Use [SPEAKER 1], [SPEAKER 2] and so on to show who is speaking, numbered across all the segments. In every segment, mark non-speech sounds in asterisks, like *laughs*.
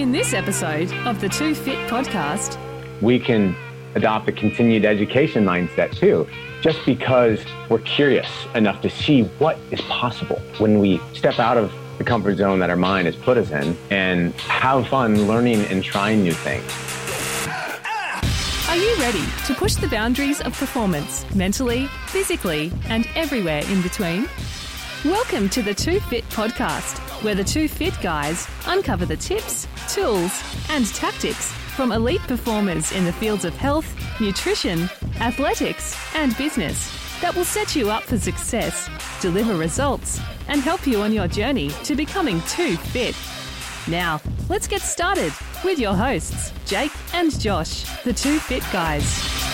[SPEAKER 1] In this episode of the Two Fit podcast,
[SPEAKER 2] we can adopt a continued education mindset too, just because we're curious enough to see what is possible when we step out of the comfort zone that our mind has put us in and have fun learning and trying new things.
[SPEAKER 1] Are you ready to push the boundaries of performance mentally, physically, and everywhere in between? Welcome to the Two Fit podcast, where the two fit guys uncover the tips, tools, and tactics from elite performers in the fields of health, nutrition, athletics, and business that will set you up for success, deliver results, and help you on your journey to becoming too fit. Now, let's get started with your hosts, Jake and Josh, the two fit guys.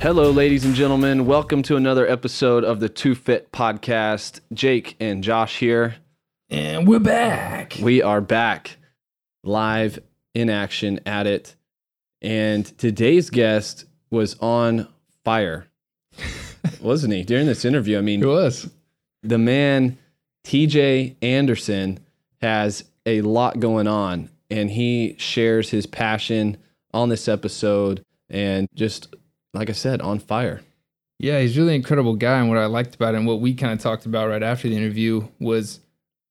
[SPEAKER 3] Hello, ladies and gentlemen. Welcome to another episode of the Two Fit podcast. Jake and Josh here.
[SPEAKER 4] And we're back.
[SPEAKER 3] We are back live in action at it. And today's guest was on fire, *laughs* wasn't he? During this interview, I mean,
[SPEAKER 4] It was.
[SPEAKER 3] the man, TJ Anderson, has a lot going on and he shares his passion on this episode and just, like I said, on fire.
[SPEAKER 4] Yeah, he's really incredible guy. And what I liked about him, what we kind of talked about right after the interview was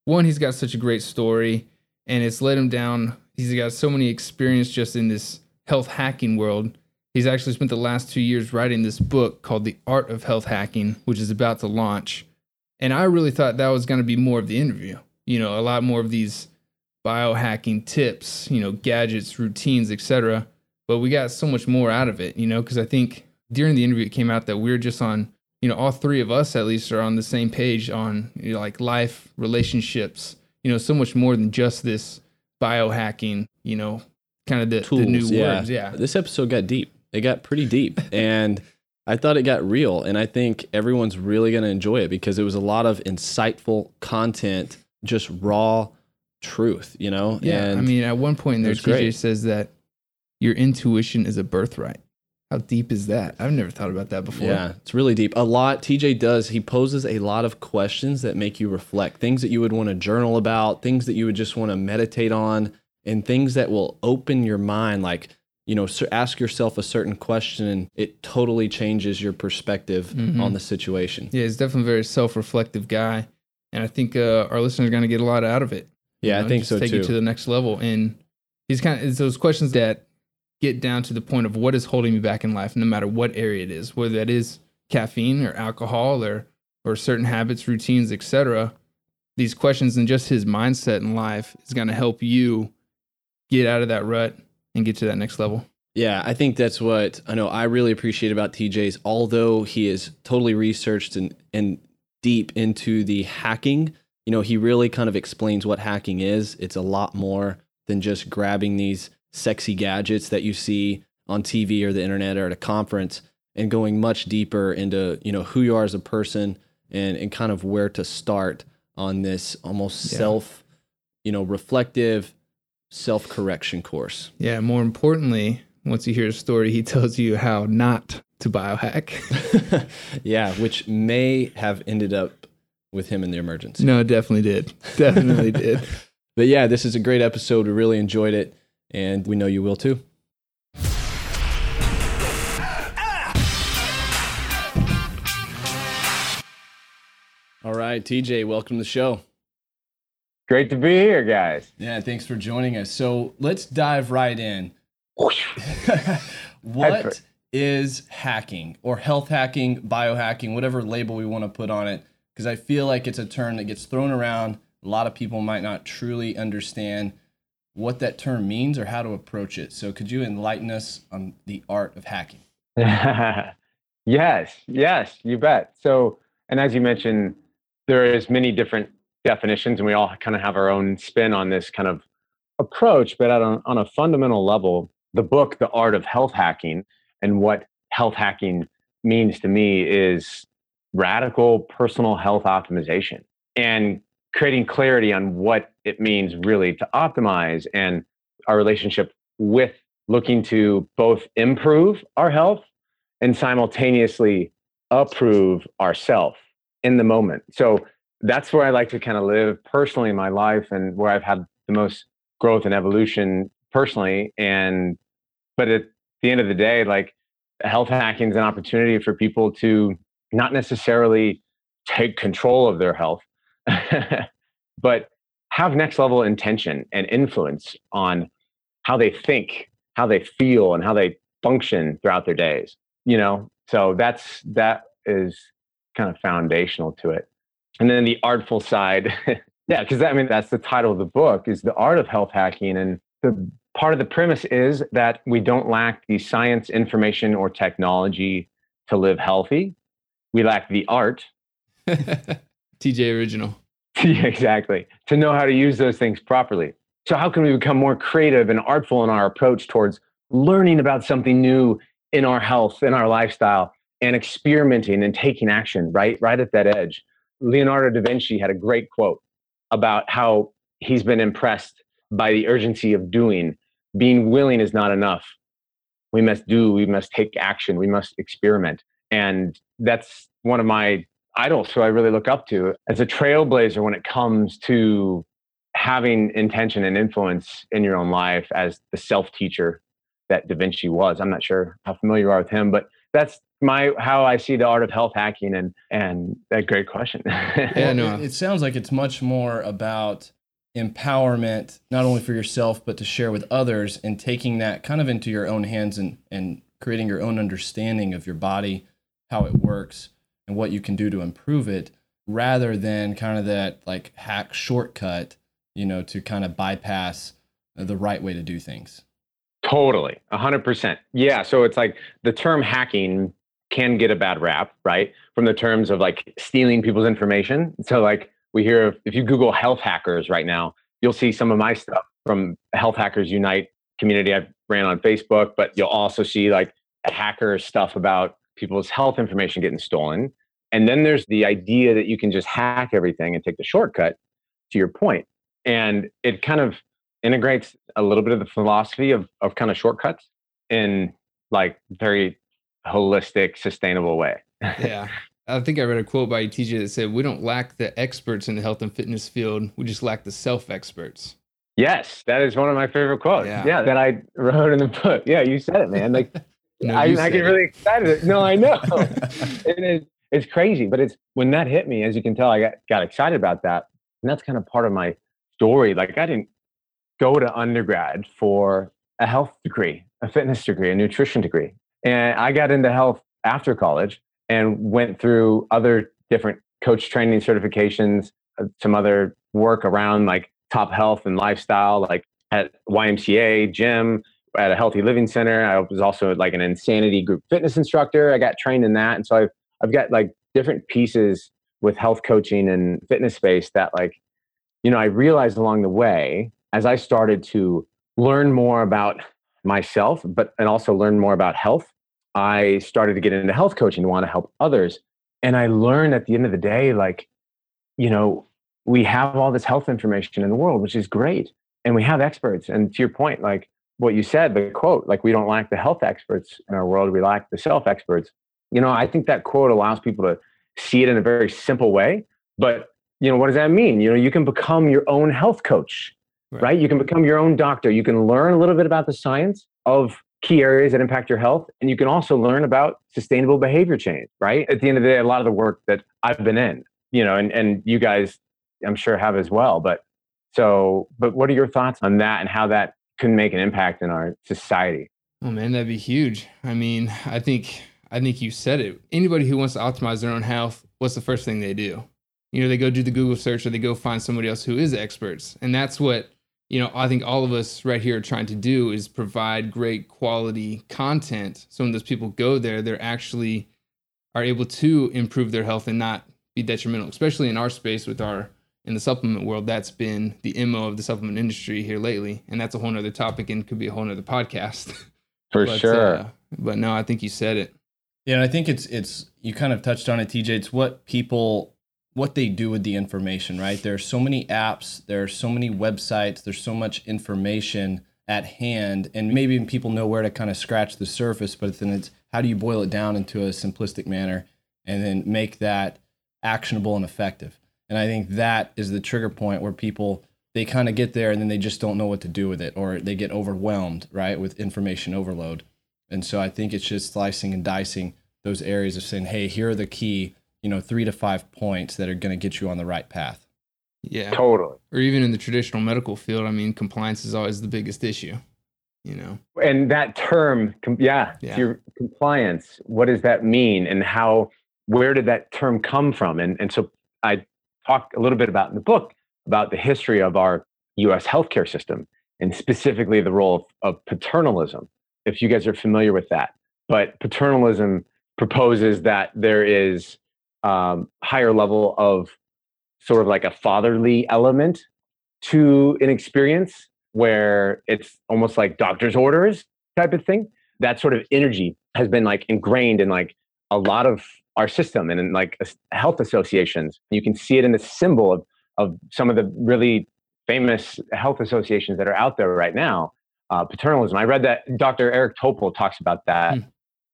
[SPEAKER 4] one, he's got such a great story and it's led him down. He's got so many experience just in this health hacking world. He's actually spent the last two years writing this book called The Art of Health Hacking, which is about to launch. And I really thought that was going to be more of the interview. You know, a lot more of these biohacking tips, you know, gadgets, routines, etc. But we got so much more out of it, you know, because I think during the interview it came out that we are just on, you know, all three of us at least are on the same page on you know, like life, relationships, you know, so much more than just this biohacking, you know, kind of the,
[SPEAKER 3] Tools,
[SPEAKER 4] the new
[SPEAKER 3] yeah.
[SPEAKER 4] words. Yeah.
[SPEAKER 3] This episode got deep. It got pretty deep. *laughs* and I thought it got real. And I think everyone's really going to enjoy it because it was a lot of insightful content, just raw truth, you know?
[SPEAKER 4] Yeah.
[SPEAKER 3] And
[SPEAKER 4] I mean, at one point in there, TJ
[SPEAKER 3] great.
[SPEAKER 4] says that your intuition is a birthright. How deep is that? I've never thought about that before.
[SPEAKER 3] Yeah, it's really deep. A lot TJ does, he poses a lot of questions that make you reflect, things that you would want to journal about, things that you would just want to meditate on, and things that will open your mind like you know, ask yourself a certain question and it totally changes your perspective
[SPEAKER 4] Mhm.
[SPEAKER 3] on the situation.
[SPEAKER 4] Yeah, he's definitely a very self-reflective guy, and I think uh, our listeners are going to get a lot out of it. you
[SPEAKER 3] Yeah, I think so
[SPEAKER 4] take
[SPEAKER 3] too.
[SPEAKER 4] it to the next level, and he's kind of it's those questions that get down to the point of what is holding me back in life, no matter what area it is, whether that is caffeine or alcohol or or certain habits, routines, etc. These questions and just his mindset in life is going to help you get out of that rut and get to that next level.
[SPEAKER 3] Yeah, I think that's what I know I really appreciate about TJ's. Although he is totally researched and, and deep into the hacking, you know, he really kind of explains what hacking is. It's a lot more than just grabbing these sexy gadgets that you see on TV or the internet or at a conference and going much deeper into, you know, who you are as a person and, and kind of where to start on this almost
[SPEAKER 4] Yeah.
[SPEAKER 3] self, you know, reflective self correction course.
[SPEAKER 4] Yeah, more importantly, once you hear his story, he tells you how not to biohack. *laughs*
[SPEAKER 3] yeah, which may have ended up with him in the emergency.
[SPEAKER 4] no, it definitely did. Definitely *laughs* did.
[SPEAKER 3] But yeah, this is a great episode. We really enjoyed it, and we know you will too. All right, TJ, welcome to the show.
[SPEAKER 2] Great to be here, guys.
[SPEAKER 3] Yeah, thanks for joining us. So let's dive right in. *laughs* what is hacking or health hacking, biohacking, whatever label we want to put on it? Because I feel like it's a term that gets thrown around. A lot of people might not truly understand what that term means or how to approach it. So could you enlighten us on the art of hacking? *laughs*
[SPEAKER 2] yes, yes, you bet. So, and as you mentioned, there is many different definitions, and we all kind of have our own spin on this kind of approach. But a, on a fundamental level, the book, The Art of Health Hacking, and what health hacking means to me is radical personal health optimization and creating clarity on what it means really to optimize and our relationship with looking to both improve our health and simultaneously approve ourself in the moment. So that's where I like to kind of live personally in my life and where I've had the most growth and evolution personally. And, but at the end of the day, like health hacking is an opportunity for people to not necessarily take control of their health, *laughs* but have next level intention and influence on how they think, how they feel, and how they function throughout their days. You know, so that's that is kind of foundational to it. And then the artful side, *laughs* yeah, because I mean that's the title of the book is the art of health hacking, and the part of the premise is that we don't lack the science, information, or technology to live healthy. We lack the art. *laughs*
[SPEAKER 4] TJ original. *laughs*
[SPEAKER 2] yeah, exactly. To know how to use those things properly. So, how can we become more creative and artful in our approach towards learning about something new in our health, in our lifestyle, and experimenting and taking action right, right at that edge? Leonardo da Vinci had a great quote about how he's been impressed by the urgency of doing. Being willing is not enough. We must do, we must take action, we must experiment. And that's one of my idols who I really look up to as a trailblazer when it comes to having intention and influence in your own life as the self teacher that Da Vinci was. I'm not sure how familiar you are with him, but that's my how I see the art of health hacking and and a great question. *laughs*
[SPEAKER 3] yeah, no. It, it sounds like it's much more about empowerment, not only for yourself, but to share with others and taking that kind of into your own hands and and creating your own understanding of your body, how it works, and what you can do to improve it, rather than kind of that like hack shortcut, you know, to kind of bypass the right way to do things.
[SPEAKER 2] Totally, a hundred percent. Yeah. So it's like the term hacking can get a bad rap, right? From the terms of like stealing people's information. So like we hear if you Google health hackers right now, you'll see some of my stuff from Health Hackers Unite community I ran on Facebook, but you'll also see like hacker stuff about people's health information getting stolen. And then there's the idea that you can just hack everything and take the shortcut to your point. And it kind of integrates a little bit of the philosophy of, of kind of shortcuts in like very holistic, sustainable way.
[SPEAKER 4] yeah. *laughs* I think I read a quote by TJ that said, We don't lack the experts in the health and fitness field. We just lack the self experts.
[SPEAKER 2] Yes, that is one of my favorite quotes. Yeah. yeah. that I wrote in the book. Yeah, you said it, man. Like, *laughs* no, I, I, get really excited. No, I know. *laughs* it is, it's crazy, but it's when that hit me, as you can tell, I got, got excited about that. And that's kind of part of my story. Like, I didn't go to undergrad for a health degree, a fitness degree, a nutrition degree. And I got into health after college and went through other different coach training certifications, uh, some other work around like top health and lifestyle, like at YMCA, gym, at a healthy living center. I was also like an insanity group fitness instructor. I got trained in that. And so I've, I've got like different pieces with health coaching and fitness space that like, you know, I realized along the way as I started to learn more about myself, but and also learn more about health, I started to get into health coaching to want to help others. And I learned at the end of the day, like, you know, we have all this health information in the world, which is great. And we have experts. And to your point, like what you said, the quote, like we don't lack the health experts in our world, we lack the self experts. You know, I think that quote allows people to see it in a very simple way. But, you know, what does that mean? You know, you can become your own health coach right. right? You can become your own doctor. You can learn a little bit about the science of key areas that impact your health. And you can also learn about sustainable behavior change, right? At the end of the day, a lot of the work that I've been in, you know, and, and you guys, I'm sure have as well. But so, but what are your thoughts on that and how that can make an impact in our society?
[SPEAKER 4] Oh man, that'd be huge. I mean, I think, I think you said it. Anybody who wants to optimize their own health, what's the first thing they do? You know, they go do the Google search or they go find somebody else who is experts. And that's what you know, I think all of us right here are trying to do is provide great quality content. So when those people go there, they're actually are able to improve their health and not be detrimental, especially in our space with our in the supplement world. That's been the MO of the supplement industry here lately. And that's a whole nother topic and could be a whole nother podcast. *laughs*
[SPEAKER 2] For but, sure. Uh,
[SPEAKER 4] but no, I think you said it.
[SPEAKER 3] Yeah, I think it's it's you kind of touched on it, TJ. It's what people what they do with the information, right? There are so many apps, there are so many websites, there's so much information at hand, and maybe people know where to kind of scratch the surface, but then it's how do you boil it down into a simplistic manner and then make that actionable and effective? And I think that is the trigger point where people they kind of get there and then they just don't know what to do with it or they get overwhelmed, right, with information overload. And so I think it's just slicing and dicing those areas of saying, "Hey, here are the key, you know, 3 to 5 points that are going to get you on the right path."
[SPEAKER 4] Yeah.
[SPEAKER 2] Totally.
[SPEAKER 4] Or even in the traditional medical field, I mean, compliance is always the biggest issue, you know.
[SPEAKER 2] And that term, com- yeah,
[SPEAKER 4] Yeah.
[SPEAKER 2] your compliance, what does that mean and how where did that term come from? And and so I talk a little bit about in the book about the history of our US healthcare system and specifically the role of, of paternalism, if you guys are familiar with that. But paternalism proposes that there is um, higher level of sort of like a fatherly element to an experience where it's almost like doctor's orders type of thing. That sort of energy has been like ingrained in like a lot of our system and in like health associations. You can see it in the symbol of, of some of the really famous health associations that are out there right now. Uh, paternalism. I read that Dr. Eric Topol talks about that
[SPEAKER 4] Hmm.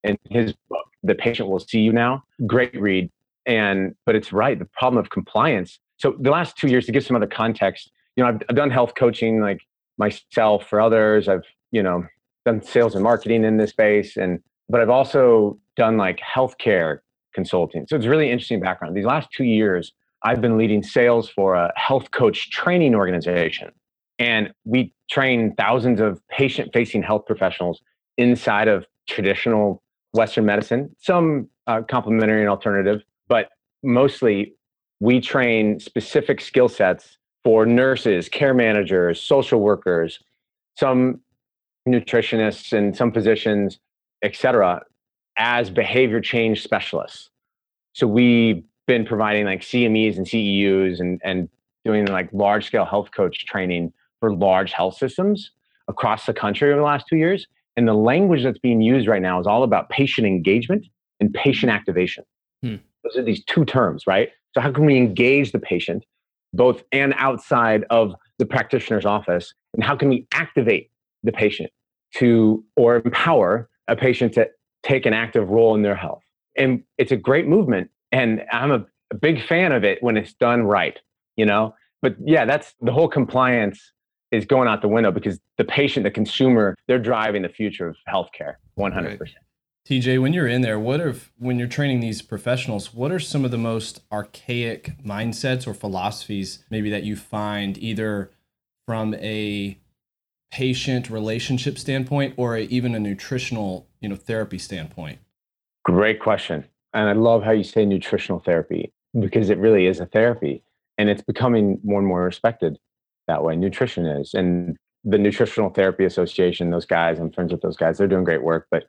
[SPEAKER 2] in his book, The Patient Will See You Now. Great read. And, but it's right. The problem of compliance. So the last two years, to give some other context, you know, I've, I've done health coaching like myself for others. I've, you know, done sales and marketing in this space. And, but I've also done like healthcare consulting. So it's really interesting background. These last two years, I've been leading sales for a health coach training organization. And we train thousands of patient facing health professionals inside of traditional Western medicine, some uh, complementary and alternative, but mostly we train specific skill sets for nurses, care managers, social workers, some nutritionists, and some physicians, et cetera, as behavior change specialists. So we've been providing like CMEs and CEUs and, and doing like large scale health coach training for large health systems across the country over the last two years. And the language that's being used right now is all about patient engagement and patient activation.
[SPEAKER 4] Hmm.
[SPEAKER 2] Those are these two terms, right? So, how can we engage the patient both and outside of the practitioner's office? And how can we activate the patient to or empower a patient to take an active role in their health? And it's a great movement. And I'm a, a big fan of it when it's done right, you know? But yeah, that's the whole compliance is going out the window because the patient, the consumer, they're driving the future of healthcare 100%.
[SPEAKER 3] TJ, when you're in there, what are when you're training these professionals, what are some of the most archaic mindsets or philosophies maybe that you find either from a patient relationship standpoint or a, even a nutritional, you know, therapy standpoint?
[SPEAKER 2] Great question. And I love how you say nutritional therapy because it really is a therapy and it's becoming more and more respected that way. Nutrition is. And the Nutritional Therapy Association, those guys, I'm friends with those guys, they're doing great work. But,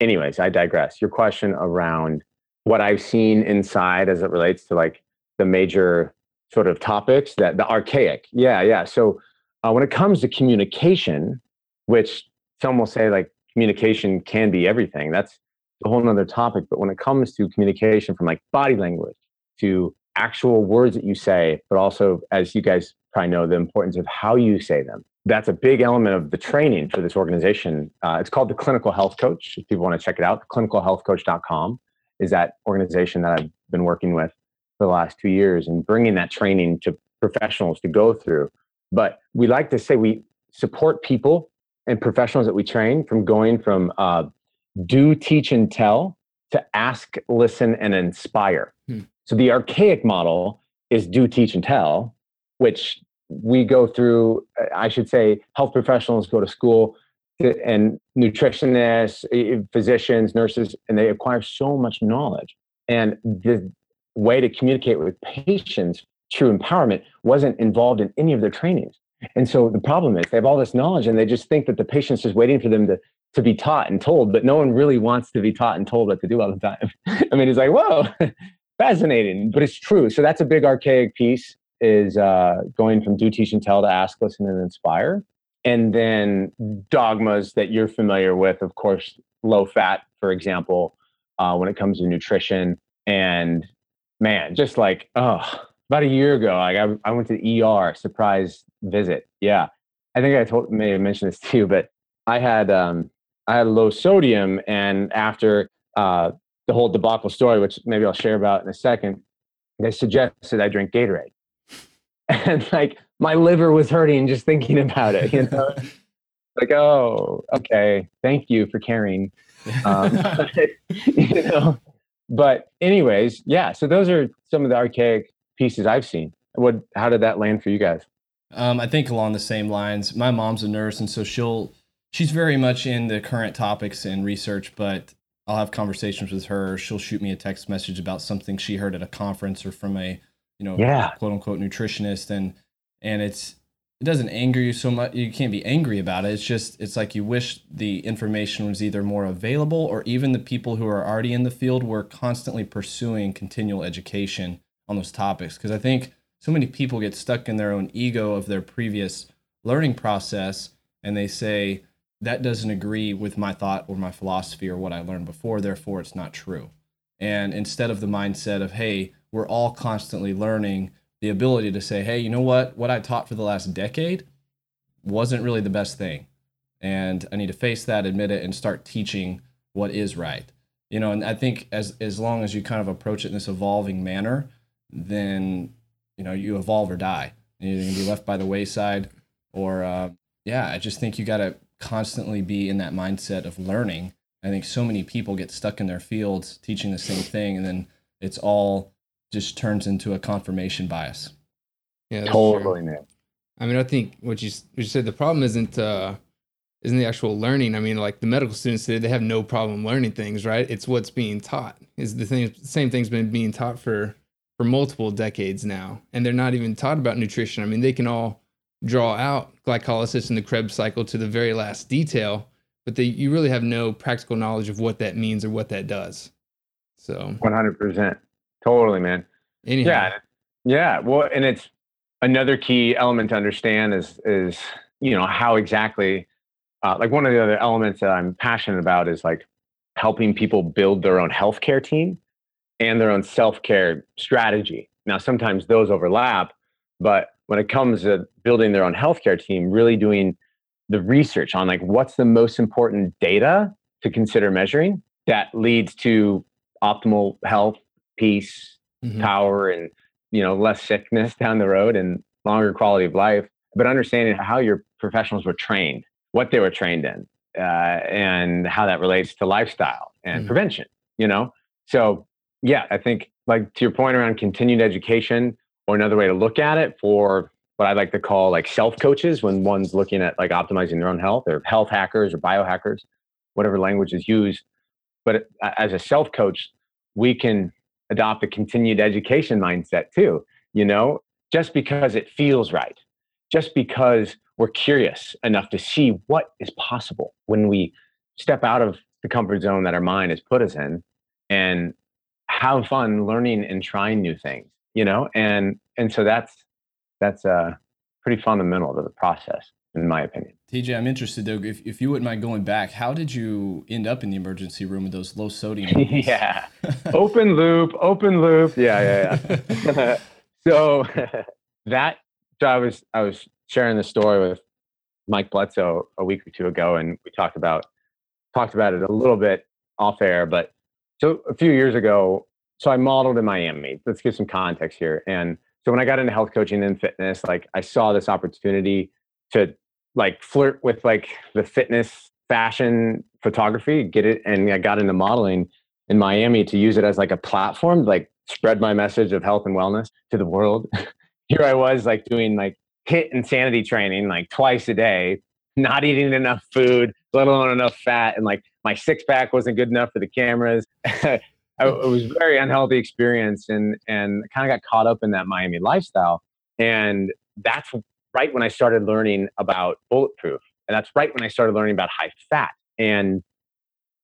[SPEAKER 2] anyways, I digress. Your question around what I've seen inside as it relates to like the major sort of topics that the archaic. Yeah, yeah. So, uh, when it comes to communication, which some will say like communication can be everything, that's a whole nother topic. But when it comes to communication from like body language to actual words that you say, but also, as you guys probably know, the importance of how you say them. That's a big element of the training for this organization. Uh, it's called the Clinical Health Coach. If people want to check it out, clinicalhealthcoach.com is that organization that I've been working with for the last two years and bringing that training to professionals to go through. But we like to say we support people and professionals that we train from going from uh, do, teach, and tell to ask, listen, and inspire.
[SPEAKER 4] Hmm.
[SPEAKER 2] So the archaic model is do, teach, and tell, which we go through. I should say, health professionals go to school to- and nutritionists, physicians, nurses, and they acquire so much knowledge. And the way to communicate with patients, true empowerment, wasn't involved in any of their trainings. And so the problem is they have all this knowledge and they just think that the patient's just waiting for them to, to be taught and told, but no one really wants to be taught and told what to do all the time. *laughs* I mean, it's like, whoa, *laughs* fascinating, but it's true. So that's a big archaic piece is uh, going from do, teach, and tell to ask, listen, and inspire. And then dogmas that you're familiar with, of course, low fat, for example, uh, when it comes to nutrition. And man, just like, oh, about a year ago, like I, I went to the ER, surprise visit. Yeah. I think I told, may have mentioned this too, but I had, um, I had low sodium. And after uh, the whole debacle story, which maybe I'll share about in a second, they suggested I drink Gatorade. *laughs* And like my liver was hurting just thinking about it, you know? *laughs* like, oh, okay, thank you for caring. Um, *laughs* you know, but anyways, yeah. So those are some of the archaic pieces I've seen. What? How did that land for you guys?
[SPEAKER 3] Um, I think along the same lines. My mom's a nurse, and so she'll she's very much in the current topics and research. But I'll have conversations with her. She'll shoot me a text message about something she heard at a conference or from a you know
[SPEAKER 2] yeah.
[SPEAKER 3] quote unquote nutritionist, and and it's it doesn't anger you so much. You can't be angry about it. It's just it's like you wish the information was either more available or even the people who are already in the field were constantly pursuing continual education on those topics. Because I think so many people get stuck in their own ego of their previous learning process and they say that doesn't agree with my thought or my philosophy or what I learned before, therefore it's not true. And instead of the mindset of, hey, we're all constantly learning the ability to say, hey, you know what? What I taught for the last decade wasn't really the best thing. And I need to face that, admit it, and start teaching what is right. You know, and I think as as long as you kind of approach it in this evolving manner, then you know you evolve or die. You're gonna be left by the wayside, or uh, yeah, I just think you got to constantly be in that mindset of learning. I think so many people get stuck in their fields teaching the same thing, and then it's all just turns into a confirmation bias.
[SPEAKER 2] Yeah, totally, man.
[SPEAKER 4] I mean, I think what you what you said the problem isn't uh, isn't the actual learning. I mean, like the medical students today, they have no problem learning things, right? It's what's being taught. Is the thing same thing's been being taught for for multiple decades now, and they're not even taught about nutrition. I mean, they can all draw out glycolysis and the Krebs cycle to the very last detail, but they, you really have no practical knowledge of what that means or what that does. So,
[SPEAKER 2] one hundred percent. Totally, man. Anyhow. Yeah. Yeah. Well, and it's another key element to understand is is you know how exactly uh, like one of the other elements that I'm passionate about is like helping people build their own healthcare team and their own self-care strategy. Now sometimes those overlap, but when it comes to building their own healthcare team, really doing the research on like what's the most important data to consider measuring that leads to optimal health peace, mm-hmm. power, and you know less sickness down the road and longer quality of life. But understanding how your professionals were trained, what they were trained in, uh, and how that relates to lifestyle and mm-hmm. prevention. You know, so yeah, I think like to your point around continued education, or another way to look at it for what I like to call like self coaches when one's looking at like optimizing their own health or health hackers or biohackers, whatever language is used. But uh, as a self coach, we can adopt a continued education mindset too. You know, just because it feels right, just because we're curious enough to see what is possible when we step out of the comfort zone that our mind has put us in and have fun learning and trying new things you know and and so that's that's uh pretty fundamental to the process in my opinion
[SPEAKER 3] TJ, I'm interested though. If, if you wouldn't mind going back, how did you end up in the emergency room with those low sodium? *laughs*
[SPEAKER 2] yeah, open loop, open loop. Yeah, yeah, yeah. *laughs* so *laughs* that so I was I was sharing the story with Mike Bledsoe a week or two ago, and we talked about talked about it a little bit off air. But so a few years ago, so I modeled in Miami. Let's give some context here. And so when I got into health coaching and fitness, like I saw this opportunity to like flirt with like the fitness fashion photography, get it, and I got into modeling in Miami to use it as like a platform, to like spread my message of health and wellness to the world. *laughs* Here I was like doing like HIIT insanity training like twice a day, not eating enough food, let alone enough fat, and like my six pack wasn't good enough for the cameras. *laughs* it was a very unhealthy experience, and and kind of got caught up in that Miami lifestyle, and that's right when I started learning about bulletproof. And that's right when I started learning about high fat. And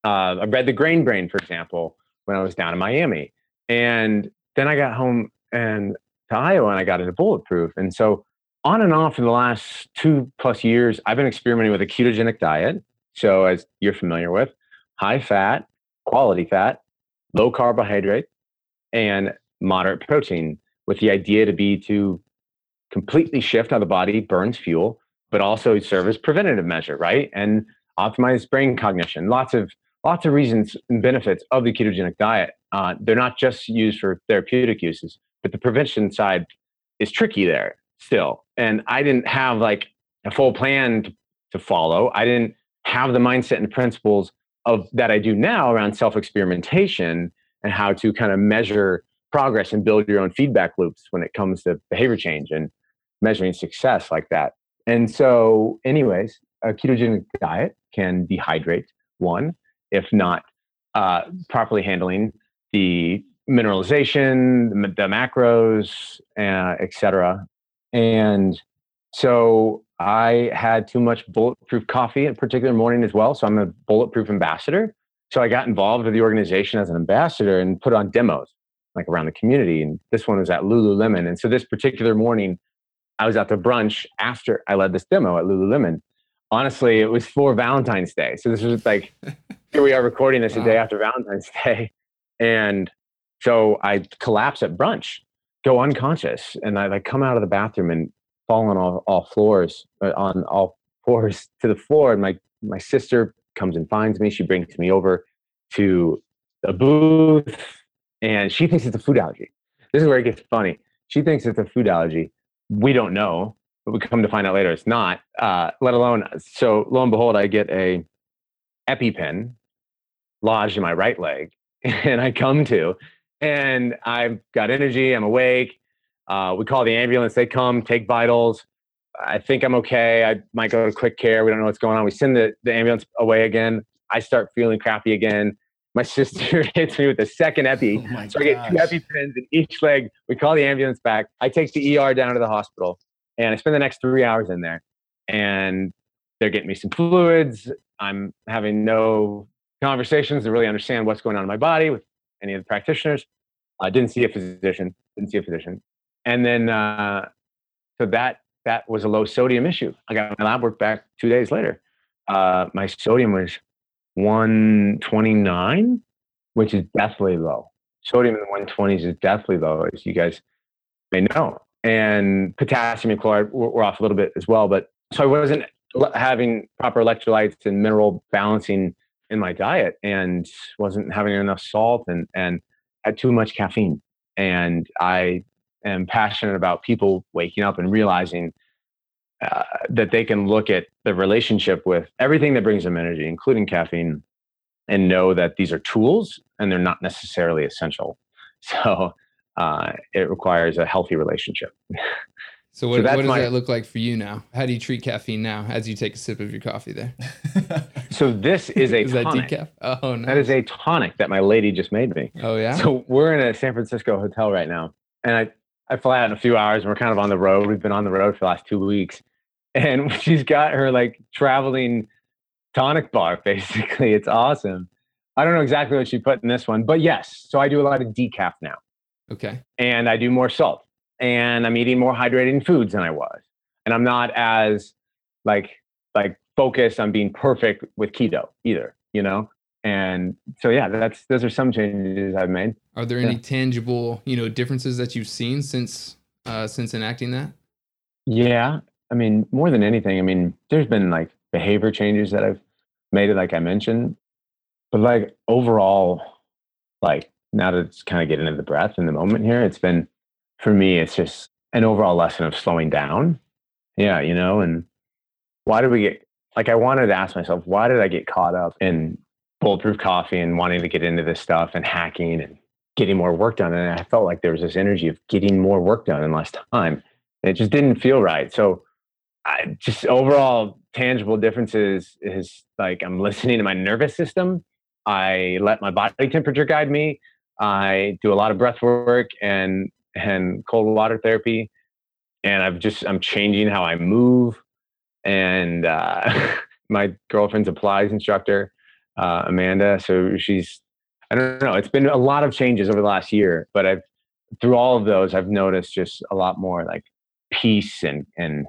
[SPEAKER 2] uh, I read The Grain Brain, for example, when I was down in Miami. And then I got home and to Iowa and I got into bulletproof. And so on and off for the last two plus years, I've been experimenting with a ketogenic diet. So as you're familiar with, high fat, quality fat, low carbohydrate, and moderate protein with the idea to be to completely shift how the body burns fuel, but also serve as preventative measure, right? And optimize brain cognition. Lots of lots of reasons and benefits of the ketogenic diet. Uh, they're not just used for therapeutic uses. but the prevention side is tricky there still. And I didn't have like a full plan to, to follow. I didn't have the mindset and principles of that I do now around self experimentation and how to kind of measure progress and build your own feedback loops when it comes to behavior change and measuring success like that. And so, anyways, a ketogenic diet can dehydrate one, if not uh, properly handling the mineralization, the macros, uh, etc. And so I had too much bulletproof coffee in a particular morning as well. So I'm a bulletproof ambassador. So I got involved with the organization as an ambassador and put on demos like around the community. And this one was at Lululemon. And so this particular morning, I was at the brunch after I led this demo at Lululemon. Honestly, it was for Valentine's Day. So this was like, *laughs* here we are recording this wow. a day after Valentine's Day. And so I collapse at brunch, go unconscious, and I like come out of the bathroom and fall on all, all floors, uh, on all *laughs* fours to the floor. And my my sister comes and finds me. She brings me over to a booth, and she thinks it's a food allergy. This is where it gets funny. She thinks it's a food allergy. We don't know, but we come to find out later it's not. Uh, let alone, so lo and behold, I get a EpiPen lodged in my right leg, *laughs* and I come to, and I've got energy. I'm awake. Uh, we call the ambulance. They come, take vitals. I think I'm okay. I might go to quick care. We don't know what's going on. We send the, the ambulance away again. I start feeling crappy again. My *laughs* sister hits me with a second epi. Oh so I get two EpiPens in each leg. We call the ambulance back. I take the ER down to the hospital and I spend the next three hours in there. And they're getting me some fluids. I'm having no conversations to really understand what's going on in my body with any of the practitioners. I didn't see a physician. Didn't see a physician. And then uh, so that that was a low sodium issue. I got my lab work back two days later. Uh, my sodium was 129, which is deathly low. Sodium in the 120s is deathly low, as you guys may know. And potassium and chloride were, were off a little bit as well. But so I wasn't having proper electrolytes and mineral balancing in my diet and wasn't having enough salt and, and had too much caffeine. And I am passionate about people waking up and realizing uh, that they can look at the relationship with everything that brings them energy, including caffeine, and know that these are tools and they're not necessarily essential. *laughs* So uh, it requires a healthy relationship.
[SPEAKER 4] So what, so what does my, that look like for you now? How do you treat caffeine now as you take a sip of your coffee there? *laughs*
[SPEAKER 2] so this is a *laughs*
[SPEAKER 4] is
[SPEAKER 2] tonic.
[SPEAKER 4] that decaf? Oh,
[SPEAKER 2] That is a tonic that my lady just made me.
[SPEAKER 4] Oh yeah.
[SPEAKER 2] So we're in a San Francisco hotel right now, and I I fly out in a few hours, and we're kind of on the road. We've been on the road for the last two weeks, *laughs* and *laughs* she's got her like traveling tonic bar. *laughs* Basically, it's awesome. I don't know exactly what she put in this one, but yes. So I do a lot of decaf now.
[SPEAKER 4] Okay.
[SPEAKER 2] And I do more salt and I'm eating more hydrating foods than I was. And I'm not as like like focused on being perfect with keto either, you know? And so yeah, that's those are some changes I've made.
[SPEAKER 4] Are there any yeah. tangible, you know, differences that you've seen since uh since enacting that?
[SPEAKER 2] Yeah. I mean, more than anything, I mean, there's been like behavior changes that I've made it like I mentioned. But like overall, like now to kind of get into the breath in the moment here, it's been for me, it's just an overall lesson of slowing down. Yeah, you know, and why did we get like I wanted to ask myself, why did I get caught up in bulletproof coffee and wanting to get into this stuff and hacking and getting more work done? And I felt like there was this energy of getting more work done in less time. And it just didn't feel right. So I just overall tangible differences is like I'm listening to my nervous system. I let my body temperature guide me. I do a lot of breath work and and cold water therapy and i've just i'm changing how i move and uh, *laughs* my girlfriend's a pilates instructor uh, amanda. So she's i don't know it's been a lot of changes over the last year but i've through all of those i've noticed just a lot more like peace and and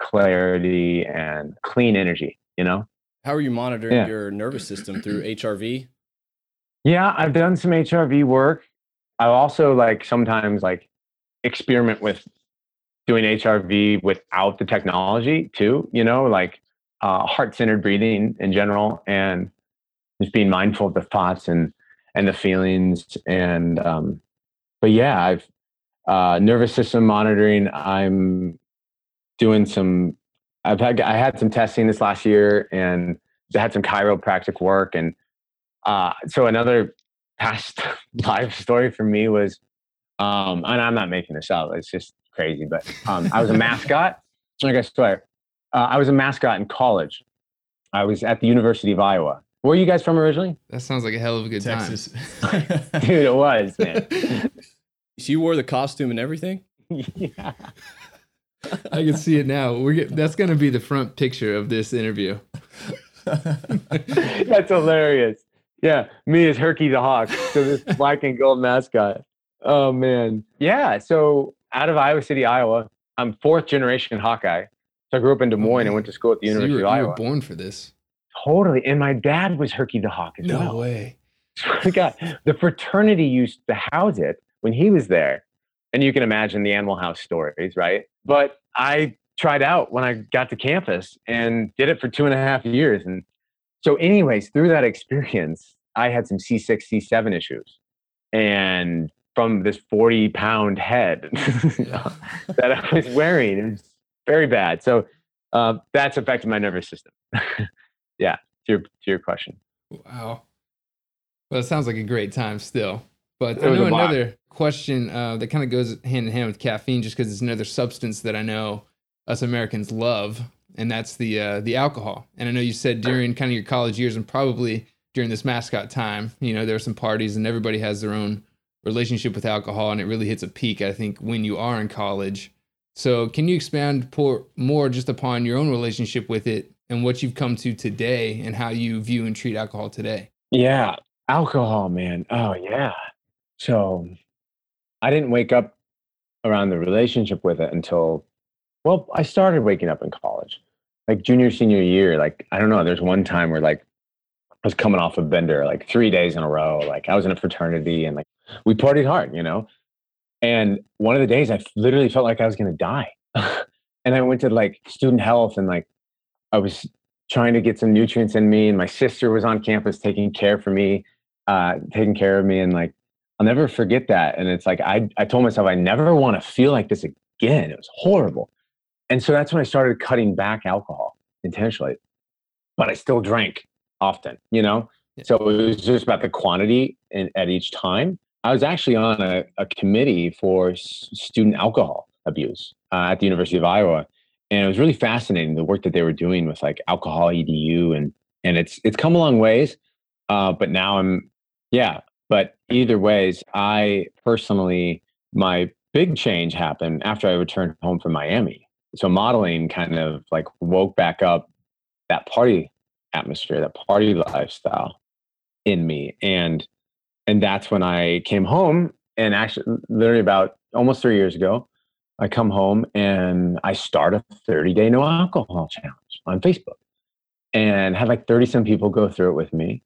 [SPEAKER 2] clarity and clean energy you know?
[SPEAKER 3] How are you monitoring yeah. your nervous system through hrv
[SPEAKER 2] yeah i've done some hrv work. I also like sometimes like experiment with doing HRV without the technology too, you know, like uh, heart centered breathing in general and just being mindful of the thoughts and, and the feelings. And, um, but yeah, I've, uh, nervous system monitoring. I'm doing some. I've had I had some testing this last year, and I had some chiropractic work, and uh, so another past *laughs* life story for me was, um, and I'm not making this up. It's just crazy, but um, I was a mascot. I guess Uh, I was a mascot in college. I was at the University of Iowa. Where are you guys from originally?
[SPEAKER 4] That sounds like a hell of a good
[SPEAKER 3] Texas. *laughs*
[SPEAKER 2] Dude, it was, man. *laughs*
[SPEAKER 3] So you wore the costume and everything?
[SPEAKER 2] yeah.
[SPEAKER 4] I can see it now. We're get, that's going to be the front picture of this interview. *laughs*
[SPEAKER 2] That's hilarious. Yeah, me as Herky the Hawk. So this black and gold mascot. Oh man. Yeah. So out of Iowa City, Iowa, I'm fourth generation Hawkeye. So I grew up in Des Moines and went to school at the
[SPEAKER 4] So you,
[SPEAKER 2] University
[SPEAKER 4] were,
[SPEAKER 2] of Iowa.
[SPEAKER 4] you were born for this.
[SPEAKER 2] Totally. And my dad was Herky the Hawk as well. No way. God, the fraternity used to house it when he was there. And you can imagine the Animal House stories, right? But I tried out when I got to campus and did it for two and a half years. And so, anyways, through that experience, I had some C6, C7 issues. And from this 40 pound head *laughs* that I was wearing, it was very bad. So, uh, that's affected my nervous system. *laughs* yeah, to your, to your question.
[SPEAKER 4] Wow. Well, it sounds like a great time still. But I know another question uh, that kind of goes hand in hand with caffeine, just because it's another substance that I know us Americans love, and that's the uh, the alcohol. And I know you said during kind of your college years, and probably during this mascot time, you know, there are some parties, and everybody has their own relationship with alcohol, and it really hits a peak, I think, when you are in college. So, can you expand more just upon your own relationship with it and what you've come to today, and how you view and treat alcohol today?
[SPEAKER 2] Yeah, alcohol, man. Oh, yeah. So I didn't wake up around the relationship with it until, well, I started waking up in college, like junior, senior year. Like, I don't know, there's one time where like I was coming off a bender like three days in a row. Like, I was in a fraternity and like we partied hard, you know? And one of the days I literally felt like I was going to die. *laughs* and I went to like student health and like I was trying to get some nutrients in me and my sister was on campus taking care for me uh taking care of me and like i'll never forget that and it's like i i told myself i never want to feel like this again it was horrible. And so that's when i started cutting back alcohol intentionally but i still drank often you know?
[SPEAKER 4] Yeah.
[SPEAKER 2] so it was just about the quantity in, at each time. I was actually on a, a committee for s- student alcohol abuse uh, at the university of iowa and it was really fascinating the work that they were doing with like AlcoholEdu and and it's it's come a long ways uh, but now i'm yeah but either ways i personally my big change happened after i returned home from miami. So modeling kind of like woke back up that party atmosphere that party lifestyle in me and and that's when i came home and actually literally about almost three years ago I come home and I start a 30 day no alcohol challenge on Facebook and had like 30 some people go through it with me.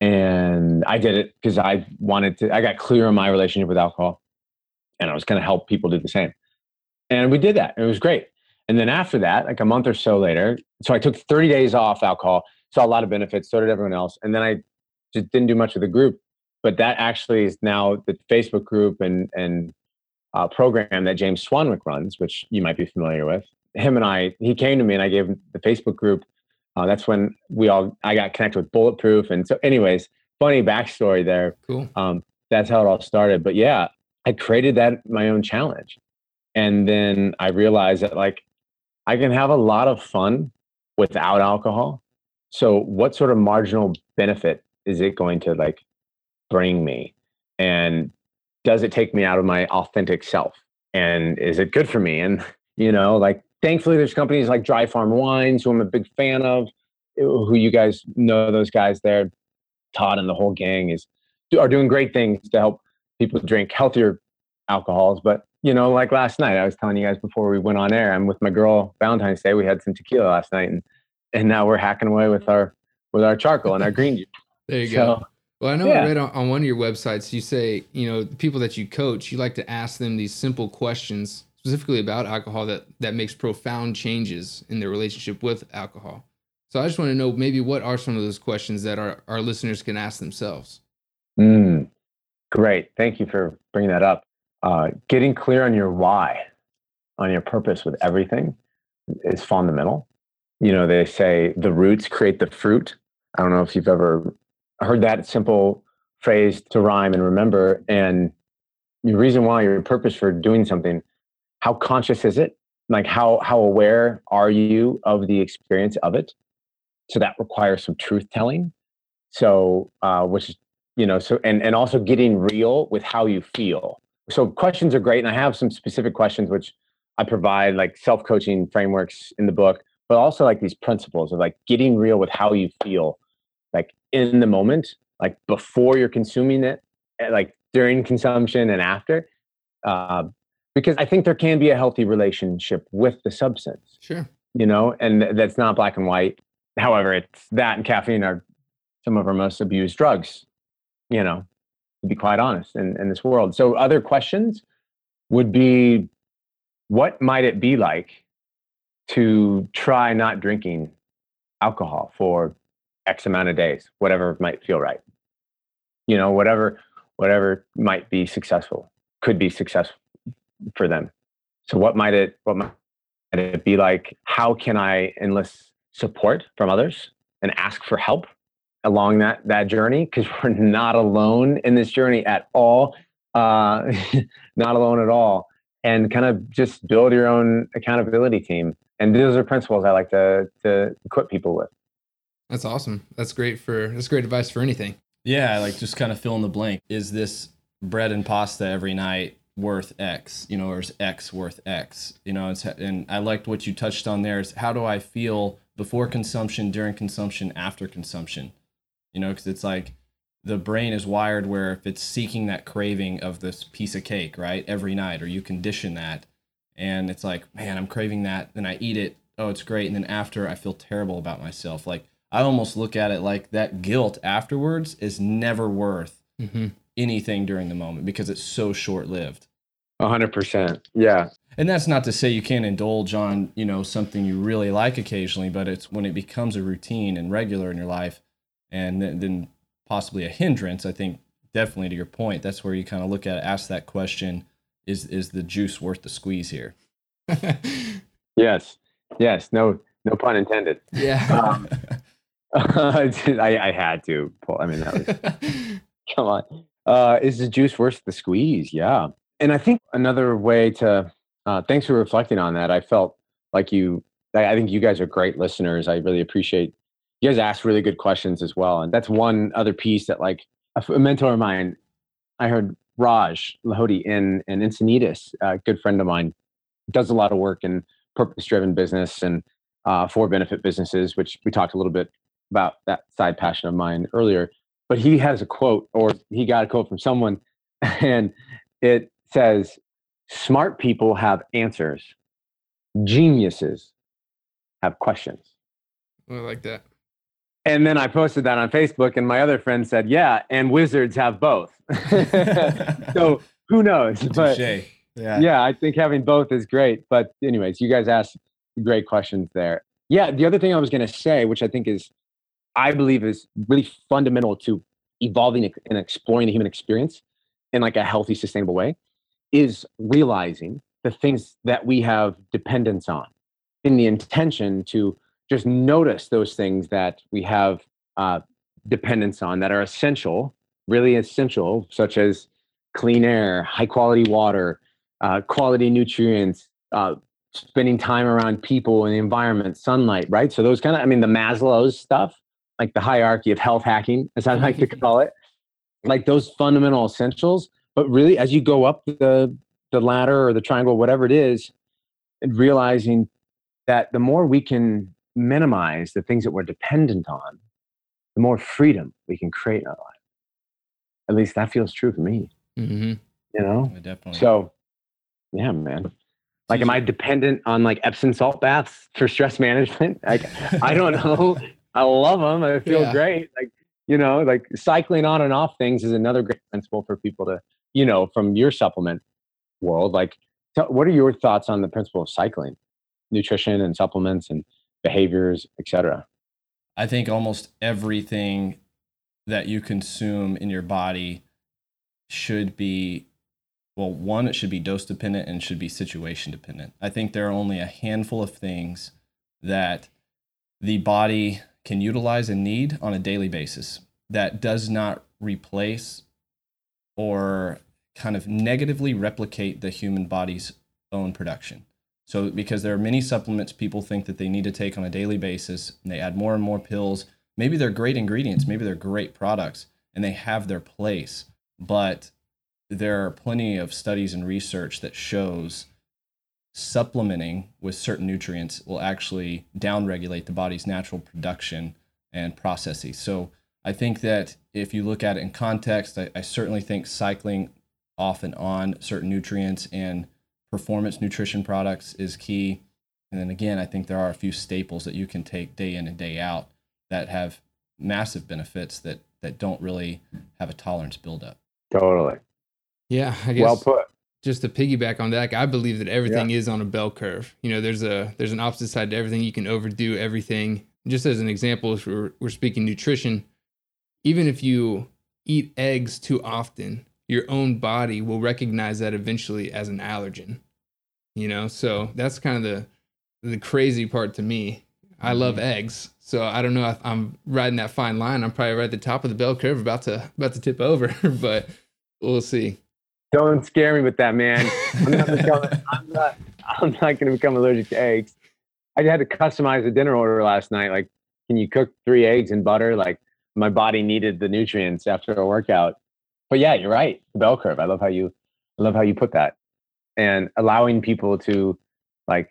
[SPEAKER 2] And I did it because I wanted to, I got clear on my relationship with alcohol and I was going to help people do the same. And we did that. It was great. And then after that, like a month or so later, so I took 30 days off alcohol, saw a lot of benefits, so did everyone else. And then I just didn't do much with the group. But that actually is now the Facebook group and, and uh, program that James Swanwick runs, which you might be familiar with. Him and I, he came to me and I gave him the Facebook group. Uh, that's when we all, I got connected with Bulletproof. And so, anyways, funny backstory there.
[SPEAKER 4] Cool.
[SPEAKER 2] Um, that's how it all started. But yeah, I created that my own challenge. And then I realized that like I can have a lot of fun without alcohol. So what sort of marginal benefit is it going to like bring me? And does it take me out of my authentic self? And is it good for me? And you know, like thankfully there's companies like Dry Farm Wines, who I'm a big fan of, who you guys know those guys there. Todd and the whole gang is are doing great things to help people drink healthier alcohols. But you know, like last night, I was telling you guys before we went on air, I'm with my girl Valentine's Day. We had some tequila last night, and and now we're hacking away with our with our charcoal and our green juice.
[SPEAKER 4] There you go.
[SPEAKER 2] So
[SPEAKER 4] Well, I know
[SPEAKER 2] Yeah.
[SPEAKER 4] I read on, on one of your websites, you say, you know, the people that you coach, you like to ask them these simple questions specifically about alcohol that, that makes profound changes in their relationship with alcohol. So I just want to know maybe what are some of those questions that our, our listeners can ask themselves?
[SPEAKER 2] Mm, great. Thank you for bringing that up. uh, getting clear on your why, on your purpose with everything is fundamental. You know, they say the roots create the fruit. I don't know if you've ever heard that simple phrase to rhyme and remember. And the reason why your purpose for doing something, how conscious is it? Like how how aware are you of the experience of it? So that requires some truth telling. So uh, which you know so and and also getting real with how you feel. So questions are great, and I have some specific questions which I provide like self coaching frameworks in the book, but also like these principles of like getting real with how you feel, in the moment, like before you're consuming it, like during consumption and after. Uh, because I think there can be a healthy relationship with the substance.
[SPEAKER 4] Sure.
[SPEAKER 2] You know, and that's not black and white. However, it's that and caffeine are some of our most abused drugs, you know, to be quite honest, in, in this world. So, other questions would be what might it be like to try not drinking alcohol for X amount of days, whatever might feel right? You know, whatever whatever might be successful, could be successful for them. So what might it what might it be like? How can I enlist support from others and ask for help along that that journey? Because we're not alone in this journey at all. Uh, *laughs* not alone at all. And kind of just build your own accountability team. And those are principles I like to to equip people with.
[SPEAKER 4] That's awesome. That's great for that's great advice for anything.
[SPEAKER 3] Yeah, like just kind of fill in the blank. Is this bread and pasta every night worth X, you know, or is X worth X, you know, and I liked what you touched on there is how do I feel before consumption, during consumption, after consumption, you know, because it's like the brain is wired where if it's seeking that craving of this piece of cake, right, every night, or you condition that, and it's like, man, I'm craving that, then I eat it, oh, it's great, and then after I feel terrible about myself, like I almost look at it like that guilt afterwards is never worth mm-hmm anything during the moment because it's so short lived.
[SPEAKER 2] A hundred percent. Yeah.
[SPEAKER 3] And that's not to say you can't indulge on, you know, something you really like occasionally, but it's when it becomes a routine and regular in your life and then, then possibly a hindrance, I think definitely to your point, that's where you kind of look at it, ask that question, is is the juice worth the squeeze here? *laughs*
[SPEAKER 2] yes. Yes. No no pun intended.
[SPEAKER 4] Yeah. Um, *laughs* *laughs*
[SPEAKER 2] I, I had to pull I mean that was *laughs* *laughs* come on uh, is the juice worth the squeeze? Yeah. And I think another way to, uh, thanks for reflecting on that. I felt like you, I think you guys are great listeners. I really appreciate you guys ask really good questions as well. And that's one other piece that like a, mentor of mine, I heard Raj Lahoti in, in Encinitas, a good friend of mine, does a lot of work in purpose driven business and uh, for benefit businesses, which we talked a little bit about that side passion of mine earlier but he has a quote or he got a quote from someone *laughs* and it says smart people have answers. Geniuses have questions.
[SPEAKER 4] I like that.
[SPEAKER 2] And then i posted that on facebook and my other friend said yeah and wizards have both. *laughs* So who knows? *laughs* But yeah. yeah i think having both is great but anyways you guys asked great questions there. Yeah the other thing i was going to say which i think is I believe is really fundamental to evolving and exploring the human experience in like a healthy, sustainable way is realizing the things that we have dependence on in the intention to just notice those things that we have uh, dependence on that are essential, really essential, such as clean air, high quality water, uh, quality nutrients, uh, spending time around people and the environment, sunlight, right? So those kind of, I mean, the Maslow's stuff like the hierarchy of health hacking, as I like to *laughs* call it, like those fundamental essentials. But really, as you go up the the ladder or the triangle, whatever it is, and realizing that the more we can minimize the things that we're dependent on, the more freedom we can create in our life. At least that feels true for me. Mm-hmm. You know,
[SPEAKER 3] yeah, definitely.
[SPEAKER 2] So, yeah, man. Like, am I dependent on like Epsom salt baths for stress management? Like, I don't *laughs* know. I love them. I feel yeah. great. Like, you know, like cycling on and off things is another great principle for people to, you know, from your supplement world. Like, tell, what are your thoughts on the principle of cycling, nutrition and supplements and behaviors, etc.?
[SPEAKER 3] I think almost everything that you consume in your body should be well, one, it should be dose dependent and should be situation dependent. I think there are only a handful of things that the body can utilize and need on a daily basis that does not replace or kind of negatively replicate the human body's own production. So, because there are many supplements people think that they need to take on a daily basis, and they add more and more pills. Maybe they're great ingredients, maybe they're great products, and they have their place. But there are plenty of studies and research that shows supplementing with certain nutrients will actually downregulate the body's natural production and processes. So, I think that if you look at it in context, I, I certainly think cycling off and on certain nutrients and performance nutrition products is key. And then again, I think there are a few staples that you can take day in and day out that have massive benefits that that don't really have a tolerance buildup.
[SPEAKER 2] Totally.
[SPEAKER 4] Yeah, I guess.
[SPEAKER 2] Well put.
[SPEAKER 4] Just to piggyback on that, I believe that everything yeah. is on a bell curve. You know, there's a there's an opposite side to everything. You can overdo everything. Just as an example, if we're, we're speaking nutrition, even if you eat eggs too often, your own body will recognize that eventually as an allergen. You know, so that's kind of the the crazy part to me. I love mm-hmm. eggs, so I don't know if I'm riding that fine line. I'm probably right at the top of the bell curve, about to about to tip over, *laughs* but we'll see.
[SPEAKER 2] Don't scare me with that, man. I'm not, becoming, *laughs* I'm not, I'm not going to become allergic to eggs. I had to customize a dinner order last night. Like, can you cook three eggs in butter? Like, my body needed the nutrients after a workout. But yeah, you're right. The bell curve. I love how you I love how you put that. And allowing people to like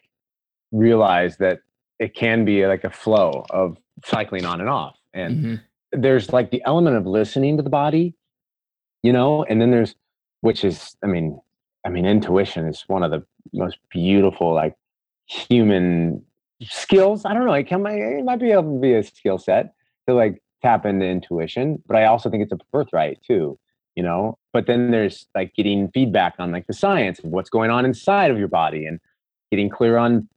[SPEAKER 2] realize that it can be like a flow of cycling on and off. And mm-hmm. there's like the element of listening to the body, you know, and then there's which is I mean, I mean intuition is one of the most beautiful like human skills. I don't know, it can it might be able to be a skill set to like tap into intuition, but I also think it's a birthright too, you know. But then there's like getting feedback on like the science of what's going on inside of your body and getting clear on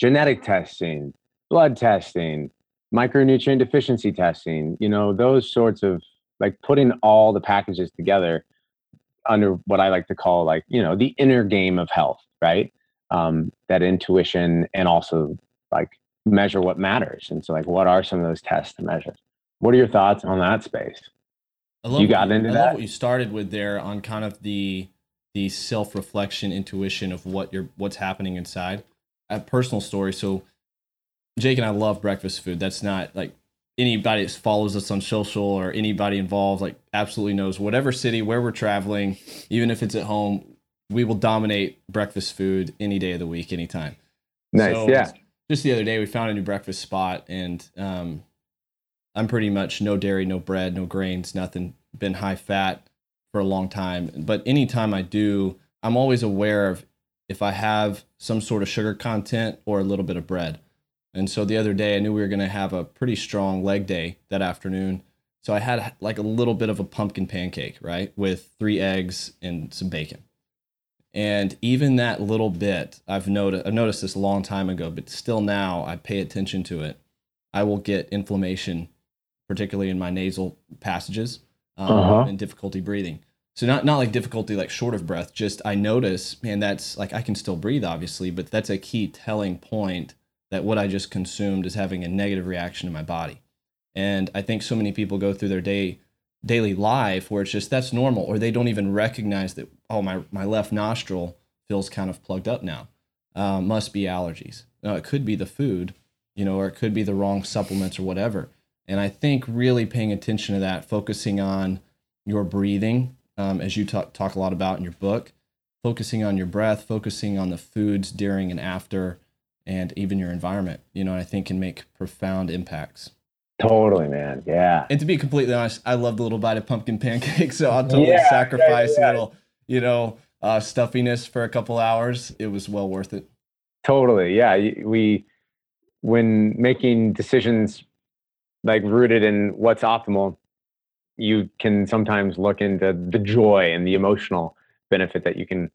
[SPEAKER 2] genetic testing, blood testing, micronutrient deficiency testing, you know, those sorts of like putting all the packages together under what I like to call like, you know, the inner game of health, right? Um, that intuition and also like measure what matters. And so like what are some of those tests to measure? What are your thoughts on that space?
[SPEAKER 3] I love you got into I that. love what you started with there on kind of the the self reflection, intuition of what you're what's happening inside. A personal story. So Jake and I love breakfast food. That's not like anybody that follows us on social or anybody involved like absolutely knows whatever city where we're traveling, even if it's at home, we will dominate breakfast food any day of the week, anytime.
[SPEAKER 2] Nice, so, yeah.
[SPEAKER 3] Just the other day, we found a new breakfast spot, and um, I'm pretty much no dairy, no bread, no grains, nothing. Been high fat for a long time. But anytime I do, I'm always aware of if I have some sort of sugar content or a little bit of bread. And so the other day, I knew we were going to have a pretty strong leg day that afternoon. So I had like a little bit of a pumpkin pancake, right? With three eggs and some bacon. And even that little bit, I've noticed, I've noticed this a long time ago, but still now I pay attention to it. I will get inflammation particularly in my nasal passages um, uh-huh. and difficulty breathing. So not not like difficulty like short of breath. Just I notice, man, that's like I can still breathe, obviously, but that's a key telling point that what I just consumed is having a negative reaction in my body. And I think so many people go through their day daily life where it's just that's normal, or they don't even recognize that oh my my left nostril feels kind of plugged up now. Uh, must be allergies. No, it could be the food, you know, or it could be the wrong supplements or whatever. And I think really paying attention to that, focusing on your breathing, um, as you talk, talk a lot about in your book, focusing on your breath, focusing on the foods during and after, and even your environment, you know, I think can make profound impacts.
[SPEAKER 2] Totally, man. Yeah.
[SPEAKER 3] And to be completely honest, I love the little bite of pumpkin *laughs* pancake. So I'll totally yeah, sacrifice yeah, yeah. a little, you know, uh, stuffiness for a couple hours. It was well worth it.
[SPEAKER 2] Totally. Yeah. We, when making decisions like rooted in what's optimal, you can sometimes look into the joy and the emotional benefit that you can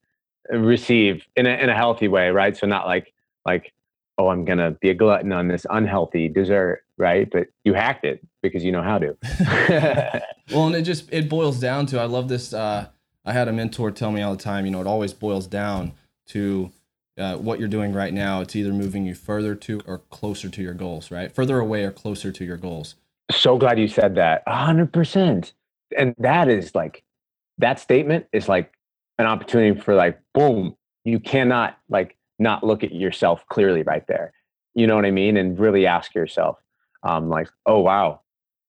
[SPEAKER 2] receive in a, in a healthy way, right? So not like like oh, I'm gonna be a glutton on this unhealthy dessert, right? But you hacked it because you know how to. *laughs* *laughs*
[SPEAKER 3] well, and it just it boils down to I love this uh, I had a mentor tell me all the time, you know, it always boils down to uh, what you're doing right now. It's either moving you further to or closer to your goals, right? Further away or closer to your goals.
[SPEAKER 2] So glad you said that. 100%. And that is like, that statement is like an opportunity for like, boom, you cannot like not look at yourself clearly right there. You know what I mean? And really ask yourself, um, like, oh, wow,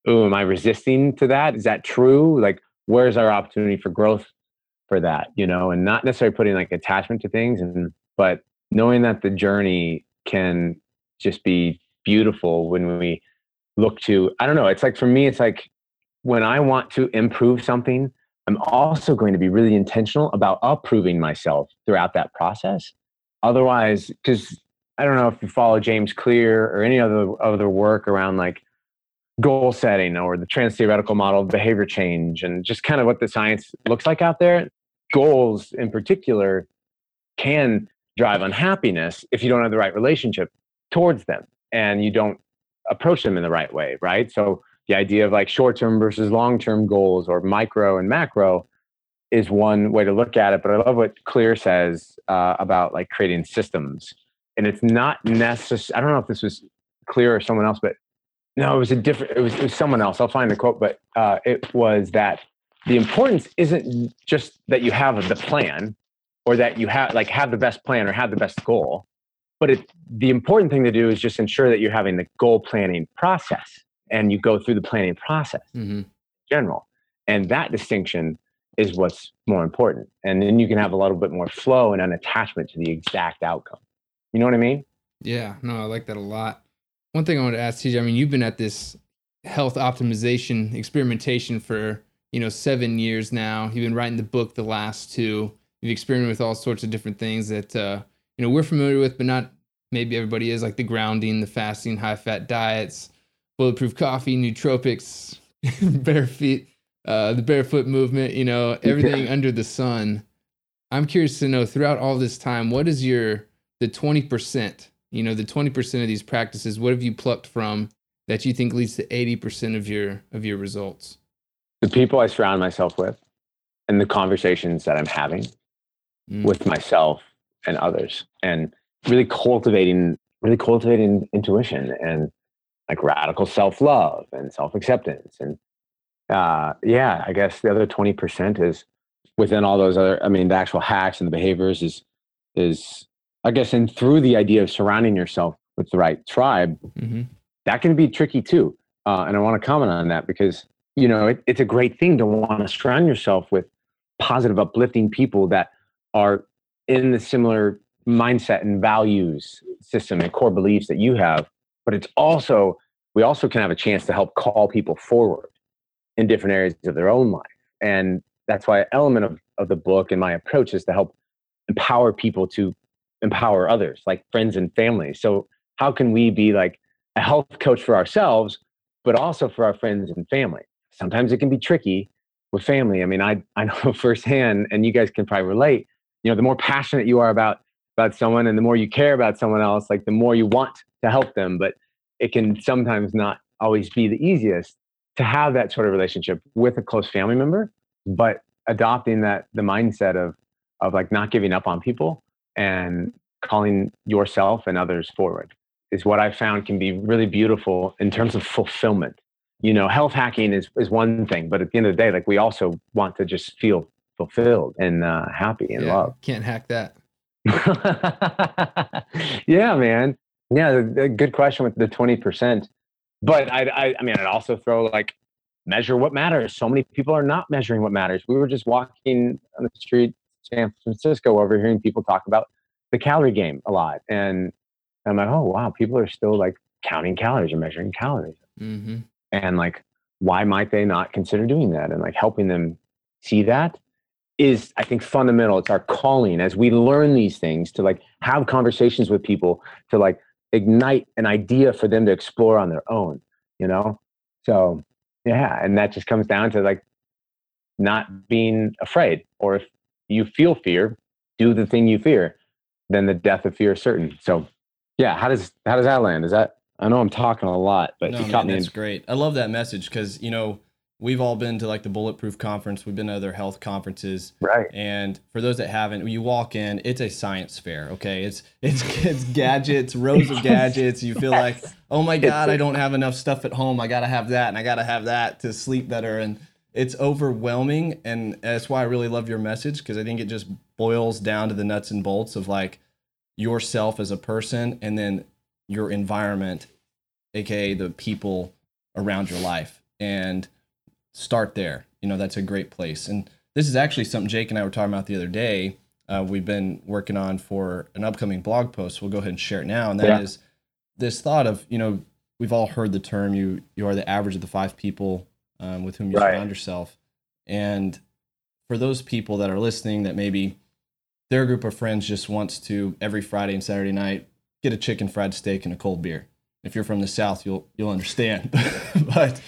[SPEAKER 2] oh, am I resisting to that? Is that true? Like, where's our opportunity for growth for that? You know, and not necessarily putting like attachment to things, and but knowing that the journey can just be beautiful when we look to. I don't know. It's like for me, it's like when I want to improve something, I'm also going to be really intentional about approving myself throughout that process. Otherwise, because I don't know if you follow James Clear or any other other work around like goal setting or the trans theoretical model of behavior change and just kind of what the science looks like out there. Goals in particular can drive unhappiness if you don't have the right relationship towards them and you don't approach them in the right way, right? So the idea of like short term versus long term goals or micro and macro is one way to look at it. But I love what Clear says uh, about like creating systems. And it's not necessary. I don't know if this was Clear or someone else, but no, it was a different. It was, it was someone else. I'll find the quote, but uh, it was that the importance isn't just that you have the plan or that you have like have the best plan or have the best goal, but it, the important thing to do is just ensure that you're having the goal planning process and you go through the planning process mm-hmm. in general. And that distinction is what's more important. And then you can have a little bit more flow and an attachment to the exact outcome. You know what I mean?
[SPEAKER 4] Yeah, no, I like that a lot. One thing I want to ask TJ, I mean, you've been at this health optimization experimentation for, you know, seven years now. You've been writing the book the last two. You've experimented with all sorts of different things that, uh, you know, we're familiar with, but not maybe everybody is, like the grounding, the fasting, high fat diets, bulletproof coffee, nootropics, *laughs* bare feet, uh, the barefoot movement, you know, everything yeah. under the sun. I'm curious to know throughout all this time, what is your the 20%, you know, the 20% of these practices, what have you plucked from that you think leads to 80% of your of your results?
[SPEAKER 2] The people I surround myself with and the conversations that I'm having mm. with myself and others and really cultivating really cultivating intuition and like radical self love and self acceptance. And uh, yeah, I guess the other 20% is within all those other, I mean, the actual hacks and the behaviors is, is I guess, and through the idea of surrounding yourself with the right tribe, mm-hmm. that can be tricky too. Uh, and I want to comment on that because, you know, it, it's a great thing to want to surround yourself with positive, uplifting people that are in the similar mindset and values system and core beliefs that you have but it's also we also can have a chance to help call people forward in different areas of their own life. And that's why an element of, of the book and my approach is to help empower people to empower others like friends and family. So how can we be like a health coach for ourselves but also for our friends and family? Sometimes it can be tricky with family. I mean i i *laughs* know firsthand and you guys can probably relate you know the more passionate you are about about someone and the more you care about someone else like the more you want to help them but it can sometimes not always be the easiest to have that sort of relationship with a close family member but adopting that the mindset of of like not giving up on people and calling yourself and others forward is what i found can be really beautiful in terms of fulfillment you know health hacking is is one thing but at the end of the day like we also want to just feel fulfilled and uh, happy and yeah, love
[SPEAKER 4] can't hack that *laughs*
[SPEAKER 2] yeah, man. Yeah, the good question with the 20%. But I, I, I mean, I'd also throw like measure what matters. So many people are not measuring what matters. We were just walking on the street, San Francisco, overhearing people talk about the calorie game a lot. And I'm like, oh, wow, people are still like counting calories or measuring calories. Mm-hmm. And like, why might they not consider doing that? And like helping them see that is i think fundamental it's our calling as we learn these things to like have conversations with people to like ignite an idea for them to explore on their own you know? So yeah and that just comes down to like not being afraid or if you feel fear do the thing you fear then the death of fear is certain. So yeah how does how does that land? Is that i know i'm talking a lot but
[SPEAKER 3] no, man, that's in- great. I love that message because you know we've all been to like the bulletproof conference. We've been to other health conferences.
[SPEAKER 2] Right.
[SPEAKER 3] And for those that haven't you walk in it's a science fair okay? It's it's it's gadgets rows of *laughs* gadgets. You feel like oh my god i don't have enough stuff at home. I gotta have that and i gotta have that to sleep better. And it's overwhelming and that's why i really love your message because i think it just boils down to the nuts and bolts of like yourself as a person and then your environment aka the people around your life. And start there. You know, that's a great place. And this is actually something Jake and I were talking about the other day. Uh, we've been working on for an upcoming blog post. We'll go ahead and share it now. And that yeah. is this thought of, you know, we've all heard the term you you are the average of the five people um, with whom you right. surround yourself. And for those people that are listening that maybe their group of friends just wants to every Friday and Saturday night get a chicken fried steak and a cold beer. If you're from the South, you'll you'll understand. *laughs* but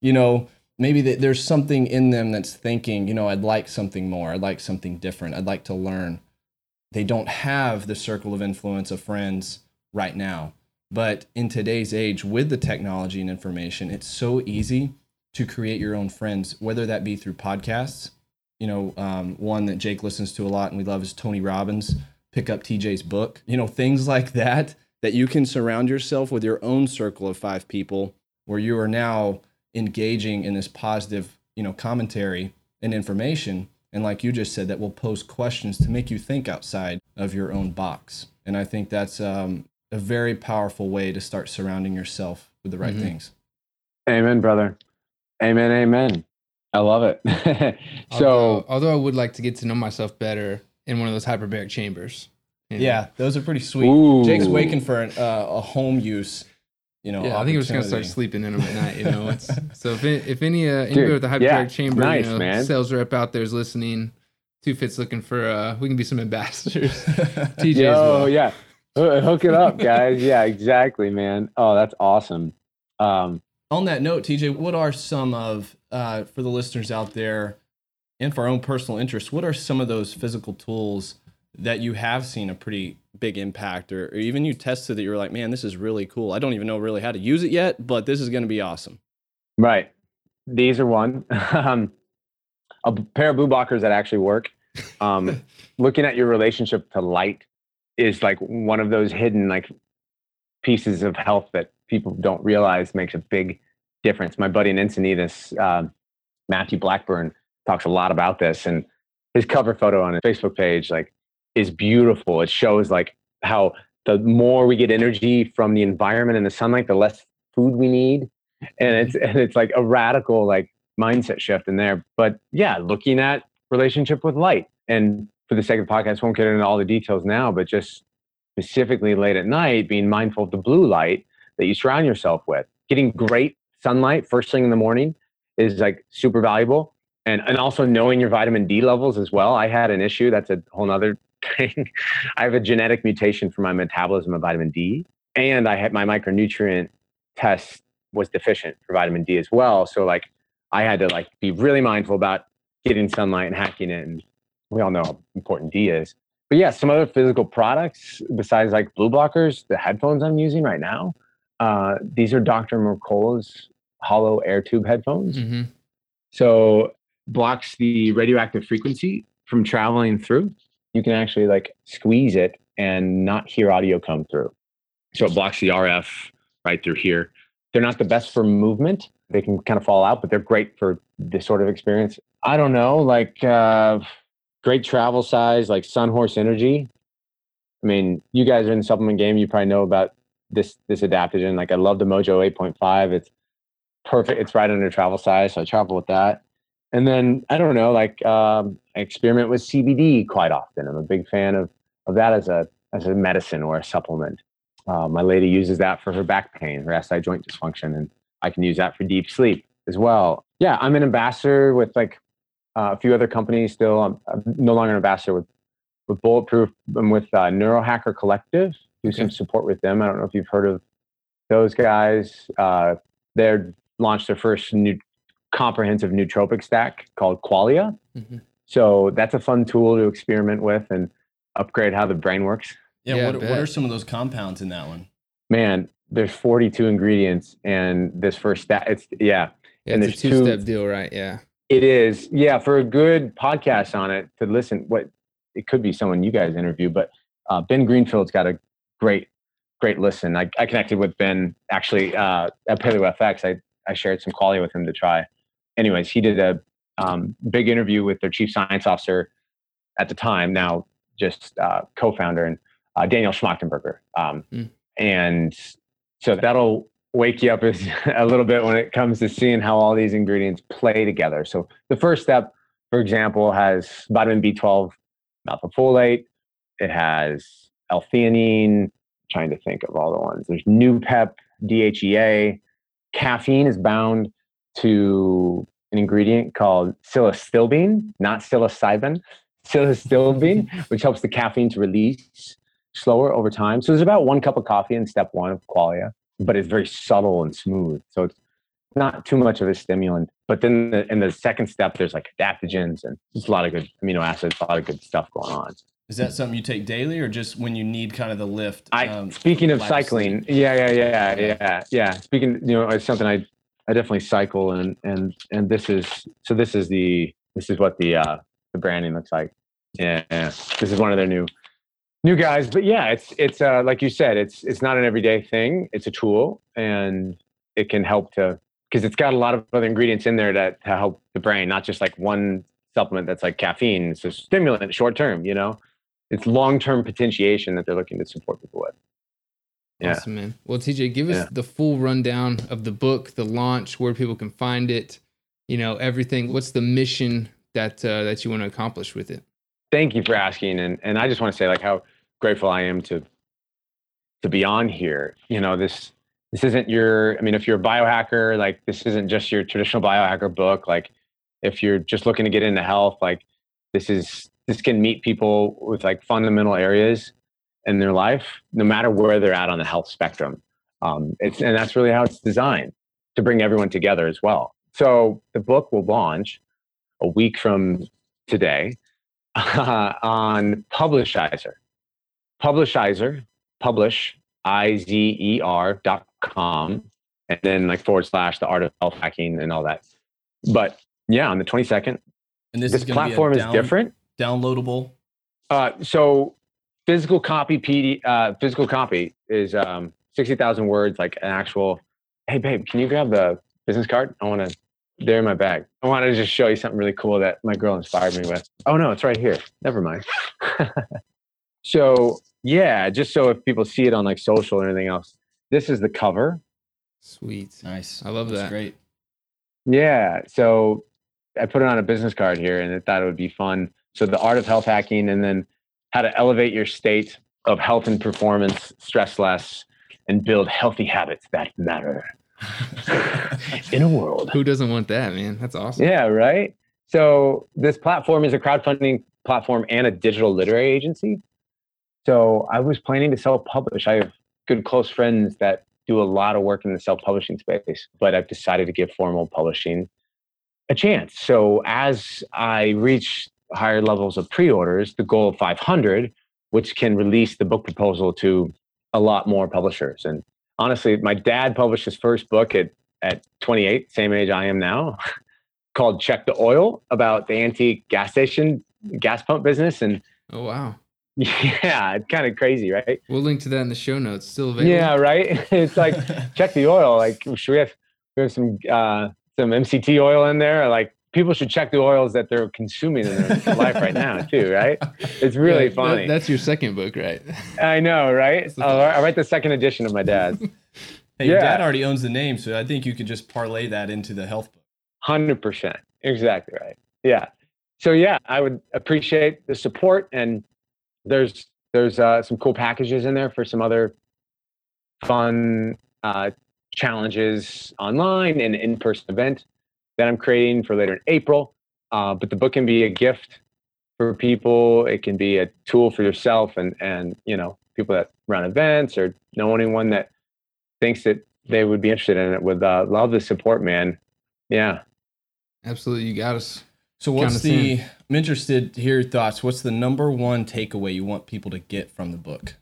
[SPEAKER 3] you know, maybe there's something in them that's thinking, you know, I'd like something more. I'd like something different. I'd like to learn. They don't have the circle of influence of friends right now. But in today's age, with the technology and information, it's so easy to create your own friends, whether that be through podcasts. You know, um, one that Jake listens to a lot and we love is Tony Robbins. Pick up TJ's book. You know, things *laughs* like that, that you can surround yourself with your own circle of five people where you are now engaging in this positive, you know, commentary and information. And like you just said, that will pose questions to make you think outside of your own box. And I think that's um, a very powerful way to start surrounding yourself with the right mm-hmm. things.
[SPEAKER 2] Amen, brother. Amen. Amen. I love it. *laughs* so,
[SPEAKER 4] although, although, I would like to get to know myself better in one of those hyperbaric chambers.
[SPEAKER 3] You know? Yeah, those are pretty sweet. Ooh. Jake's waking for an, uh, a home use you know.
[SPEAKER 4] Yeah, I think we're just gonna start sleeping in them at night. You know, it's, *laughs* so if if any uh, anybody with a hyperbaric yeah, chamber, nice, you know, man. sales rep out there is listening, two fits looking for uh, we can be some ambassadors. *laughs*
[SPEAKER 2] TJ, oh well. yeah, hook it up, guys. yeah, exactly, man. Oh, that's awesome. Um,
[SPEAKER 3] On that note, TJ, what are some of uh, for the listeners out there, and for our own personal interest, what are some of those physical tools that you have seen a pretty big impact or, or even you tested that you're like man this is really cool. I don't even know really how to use it yet but this is going to be awesome.
[SPEAKER 2] Right. These are one. *laughs* Um, a pair of blue blockers that actually work. Um, *laughs* looking at your relationship to light is like one of those hidden like pieces of health that people don't realize makes a big difference. My buddy in encinitas uh, matthew blackburn talks a lot about this and his cover photo on his facebook page like is beautiful. It shows like how the more we get energy from the environment and the sunlight, the less food we need. And it's mm-hmm. and it's like a radical like mindset shift in there. But yeah, looking at relationship with light. And for the sake of the podcast, won't get into all the details now, but just specifically late at night, being mindful of the blue light that you surround yourself with. Getting great sunlight first thing in the morning is like super valuable. And and also knowing your vitamin D levels as well. I had an issue, that's a whole nother thing. *laughs* I have a genetic mutation for my metabolism of vitamin D, and I had my micronutrient test was deficient for vitamin D as well. So like I had to like be really mindful about getting sunlight and hacking it. And we all know how important D is. But yeah, some other physical products besides like blue blockers, the headphones I'm using right now. Uh, these are Dr. Mercola's hollow air tube headphones. Mm-hmm. So blocks the radioactive frequency from traveling through you can actually like squeeze it and not hear audio come through. So it blocks the RF right through here. They're not the best for movement. They can kind of fall out, but they're great for this sort of experience. I don't know, like uh, great travel size, like Sunhorse Energy. I mean, you guys are in the supplement game. You probably know about this this adaptogen. Like I love the Mojo 8.5. It's perfect. It's right under travel size, so I travel with that. And then I don't know, like um, I experiment with CBD quite often. I'm a big fan of of that as a as a medicine or a supplement. Uh, my lady uses that for her back pain, her SI joint dysfunction, and I can use that for deep sleep as well. Yeah, I'm an ambassador with like uh, a few other companies. Still, I'm, I'm, no longer an ambassador with with Bulletproof. I'm with uh, Neurohacker Collective. Do okay. some support with them. I don't know if you've heard of those guys. Uh, they're launched their first new comprehensive nootropic stack called Qualia. Mm-hmm. So that's a fun tool to experiment with and upgrade how the brain works.
[SPEAKER 3] Yeah, yeah what, what are some of those compounds in that one?
[SPEAKER 2] Man, there's 42 ingredients, and this first stat, it's yeah,
[SPEAKER 4] Yeah,
[SPEAKER 2] And
[SPEAKER 4] it's a
[SPEAKER 2] there's two-
[SPEAKER 4] two-step deal, right? Yeah.
[SPEAKER 2] It is, yeah, for a good podcast on it to listen. What it could be someone you guys interview, but uh, Ben Greenfield's got a great, great listen. I, I connected with Ben actually uh, at Paleo FX. I I shared some Qualia with him to try. Anyways, he did a um, big interview with their chief science officer at the time, now just uh, co-founder, and uh, Daniel Schmachtenberger. Um,
[SPEAKER 4] Mm.
[SPEAKER 2] And so that'll wake you up as- *laughs* a little bit when it comes to seeing how all these ingredients play together. So the first step, for example, has vitamin B12 methylfolate. It has L-theanine. Trying to think of all the ones. There's Noopept, DHEA. Caffeine is bound to an ingredient called psilocybin, not psilocybin, psilocybin, *laughs* which helps the caffeine to release slower over time. So there's about one cup of coffee in step one of qualia, but it's very subtle and smooth. So it's not too much of a stimulant. But then the, in the second step, there's like adaptogens and there's a lot of good amino acids, a lot of good stuff going on.
[SPEAKER 3] Is that something you take daily or just when you need kind of the lift?
[SPEAKER 2] I
[SPEAKER 3] um,
[SPEAKER 2] speaking of cycling, yeah, yeah, yeah, yeah, yeah. Speaking, you know, it's something I I definitely cycle and and and this is so this is the this is what the uh the branding looks like. Yeah, this is one of their new new guys, but yeah, it's it's uh like you said, it's it's not an everyday thing. It's a tool and it can help to because it's got a lot of other ingredients in there that to help the brain, not just like one supplement that's like caffeine. It's a stimulant short term, you know. It's long term potentiation that they're looking to support people with. Yeah.
[SPEAKER 4] Awesome, man. Well, TJ, give us
[SPEAKER 2] Yeah.
[SPEAKER 4] the full rundown of the book, the launch, where people can find it, you know, everything. What's the mission that uh, that you want to accomplish with it?
[SPEAKER 2] Thank you for asking, and and I just want to say like how grateful I am to to be on here. You know this this isn't your. I mean, if you're a biohacker, like this isn't just your traditional biohacker book. Like if you're just looking to get into health, like this is this can meet people with like fundamental areas in their life, no matter where they're at on the health spectrum. Um, it's and that's really how it's designed to bring everyone together as well. So the book will launch a week from today uh, *laughs* on Publishizer. Publishizer, publish, I Z E R dot com, and then like forward slash the art of health hacking and all that. But yeah, on the 22nd,
[SPEAKER 3] and this,
[SPEAKER 2] this,
[SPEAKER 3] is gonna be a
[SPEAKER 2] platform is different.
[SPEAKER 3] downloadable.
[SPEAKER 2] Uh, so physical copy PD, uh, physical copy is um, 60,000 words, like an actual, hey babe, can you grab the business card? I want to, they're in my bag. I want to just show you something really cool that my girl inspired me with. Oh no, it's right here. Never mind. *laughs* so yeah, just so if people see it on like social or anything else, this is the cover.
[SPEAKER 4] Sweet.
[SPEAKER 3] Nice.
[SPEAKER 4] I love
[SPEAKER 3] That's
[SPEAKER 4] that.
[SPEAKER 3] great.
[SPEAKER 2] Yeah. So I put it on a business card here and I thought it would be fun. So the art of health hacking and then how to elevate your state of health and performance, stress less, and build healthy habits that matter *laughs* in a world.
[SPEAKER 4] Who doesn't want that, man? That's awesome.
[SPEAKER 2] Yeah, right. So this platform is a crowdfunding platform and a digital literary agency. So I was planning to self-publish. I have good close friends that do a lot of work in the self-publishing space, but I've decided to give formal publishing a chance. So as I reach higher levels of pre-orders, the goal of 500, which can release the book proposal to a lot more publishers. And honestly, my dad published his first book at at 28, same age I am now, *laughs* called Check the Oil about the antique gas station gas pump business. And
[SPEAKER 4] Oh wow. *laughs*
[SPEAKER 2] yeah, it's kind of crazy, right?
[SPEAKER 4] We'll link to that in the show notes. Still available.
[SPEAKER 2] Yeah, right. *laughs* It's like check the oil. Like, should we have we have some uh, some MCT oil in there? Like, people should check the oils that they're consuming in their *laughs* life right now, too. Right? It's really
[SPEAKER 4] Yeah, that-
[SPEAKER 2] funny.
[SPEAKER 4] that's your second book, right?
[SPEAKER 2] I know, right?
[SPEAKER 4] That's the
[SPEAKER 2] I'll, I'll write the second edition of my dad's. *laughs*
[SPEAKER 3] Hey, your dad already owns the name, so I think you could just parlay that into the health book.
[SPEAKER 2] Hundred percent, exactly right. Yeah. So yeah, I would appreciate the support, and there's there's uh, some cool packages in there for some other fun uh, challenges online and in-person event that I'm creating for later in April. Uh, but the book can be a gift for people. It can be a tool for yourself, and and you know people that run events or know anyone that thinks that they would be interested in it. Would uh, love the support, man. Yeah.
[SPEAKER 4] Absolutely. You got us.
[SPEAKER 3] So what's
[SPEAKER 4] Count us
[SPEAKER 3] the? I'm interested to hear your thoughts. What's the number one takeaway you want people to get from the book?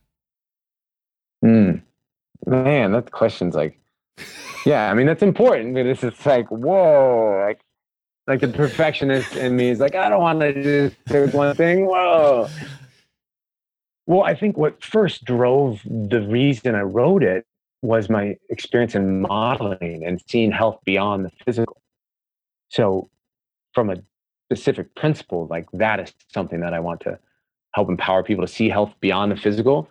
[SPEAKER 2] Mm. Man, that question's like yeah, I mean that's important, but it's just like whoa, like like the perfectionist in me is like I don't want to just do one thing. Whoa. Well, I think what first drove the reason I wrote it was my experience in modeling and seeing health beyond the physical. So, from a specific principle, like that is something that I want to help empower people to see health beyond the physical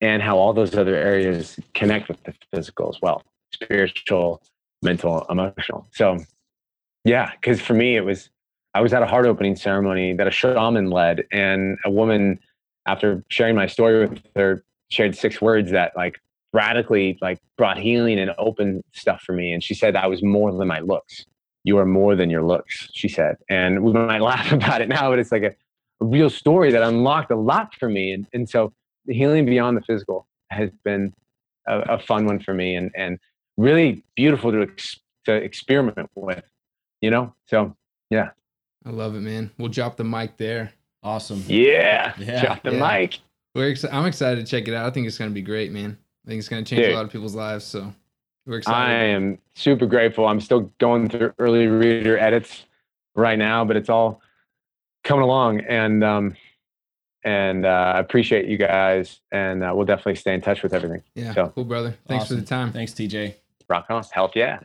[SPEAKER 2] and how all those other areas connect with the physical as well spiritual, mental, emotional. So, yeah, because for me, it was, I was at a heart opening ceremony that a shaman led, and a woman, after sharing my story with her, shared six words that like radically like brought healing and open stuff for me. And she said I was more than my looks. You are more than your looks, she said. And we might *laughs* laugh about it now, but it's like a, a real story that unlocked a lot for me. And, and so healing beyond the physical has been a, a fun one for me and, and really beautiful to, ex- to experiment with, you know? So, yeah.
[SPEAKER 4] I love it, man. We'll drop the mic there.
[SPEAKER 3] Awesome.
[SPEAKER 2] Yeah. *laughs*
[SPEAKER 3] Yeah.
[SPEAKER 2] Drop the
[SPEAKER 4] Yeah.
[SPEAKER 2] mic.
[SPEAKER 4] We're ex- I'm excited to check it out. I think it's going to be great, man. I think it's going to change
[SPEAKER 2] Dude.
[SPEAKER 4] a lot of people's lives. So we're excited.
[SPEAKER 2] I am super grateful. I'm still going through early reader edits right now, but it's all coming along, and um, and uh, I appreciate you guys, and uh, we'll definitely stay in touch with everything.
[SPEAKER 4] yeah,
[SPEAKER 2] so-
[SPEAKER 4] cool, brother. Thanks for the time.
[SPEAKER 3] Thanks, TJ.
[SPEAKER 2] On, health yeah.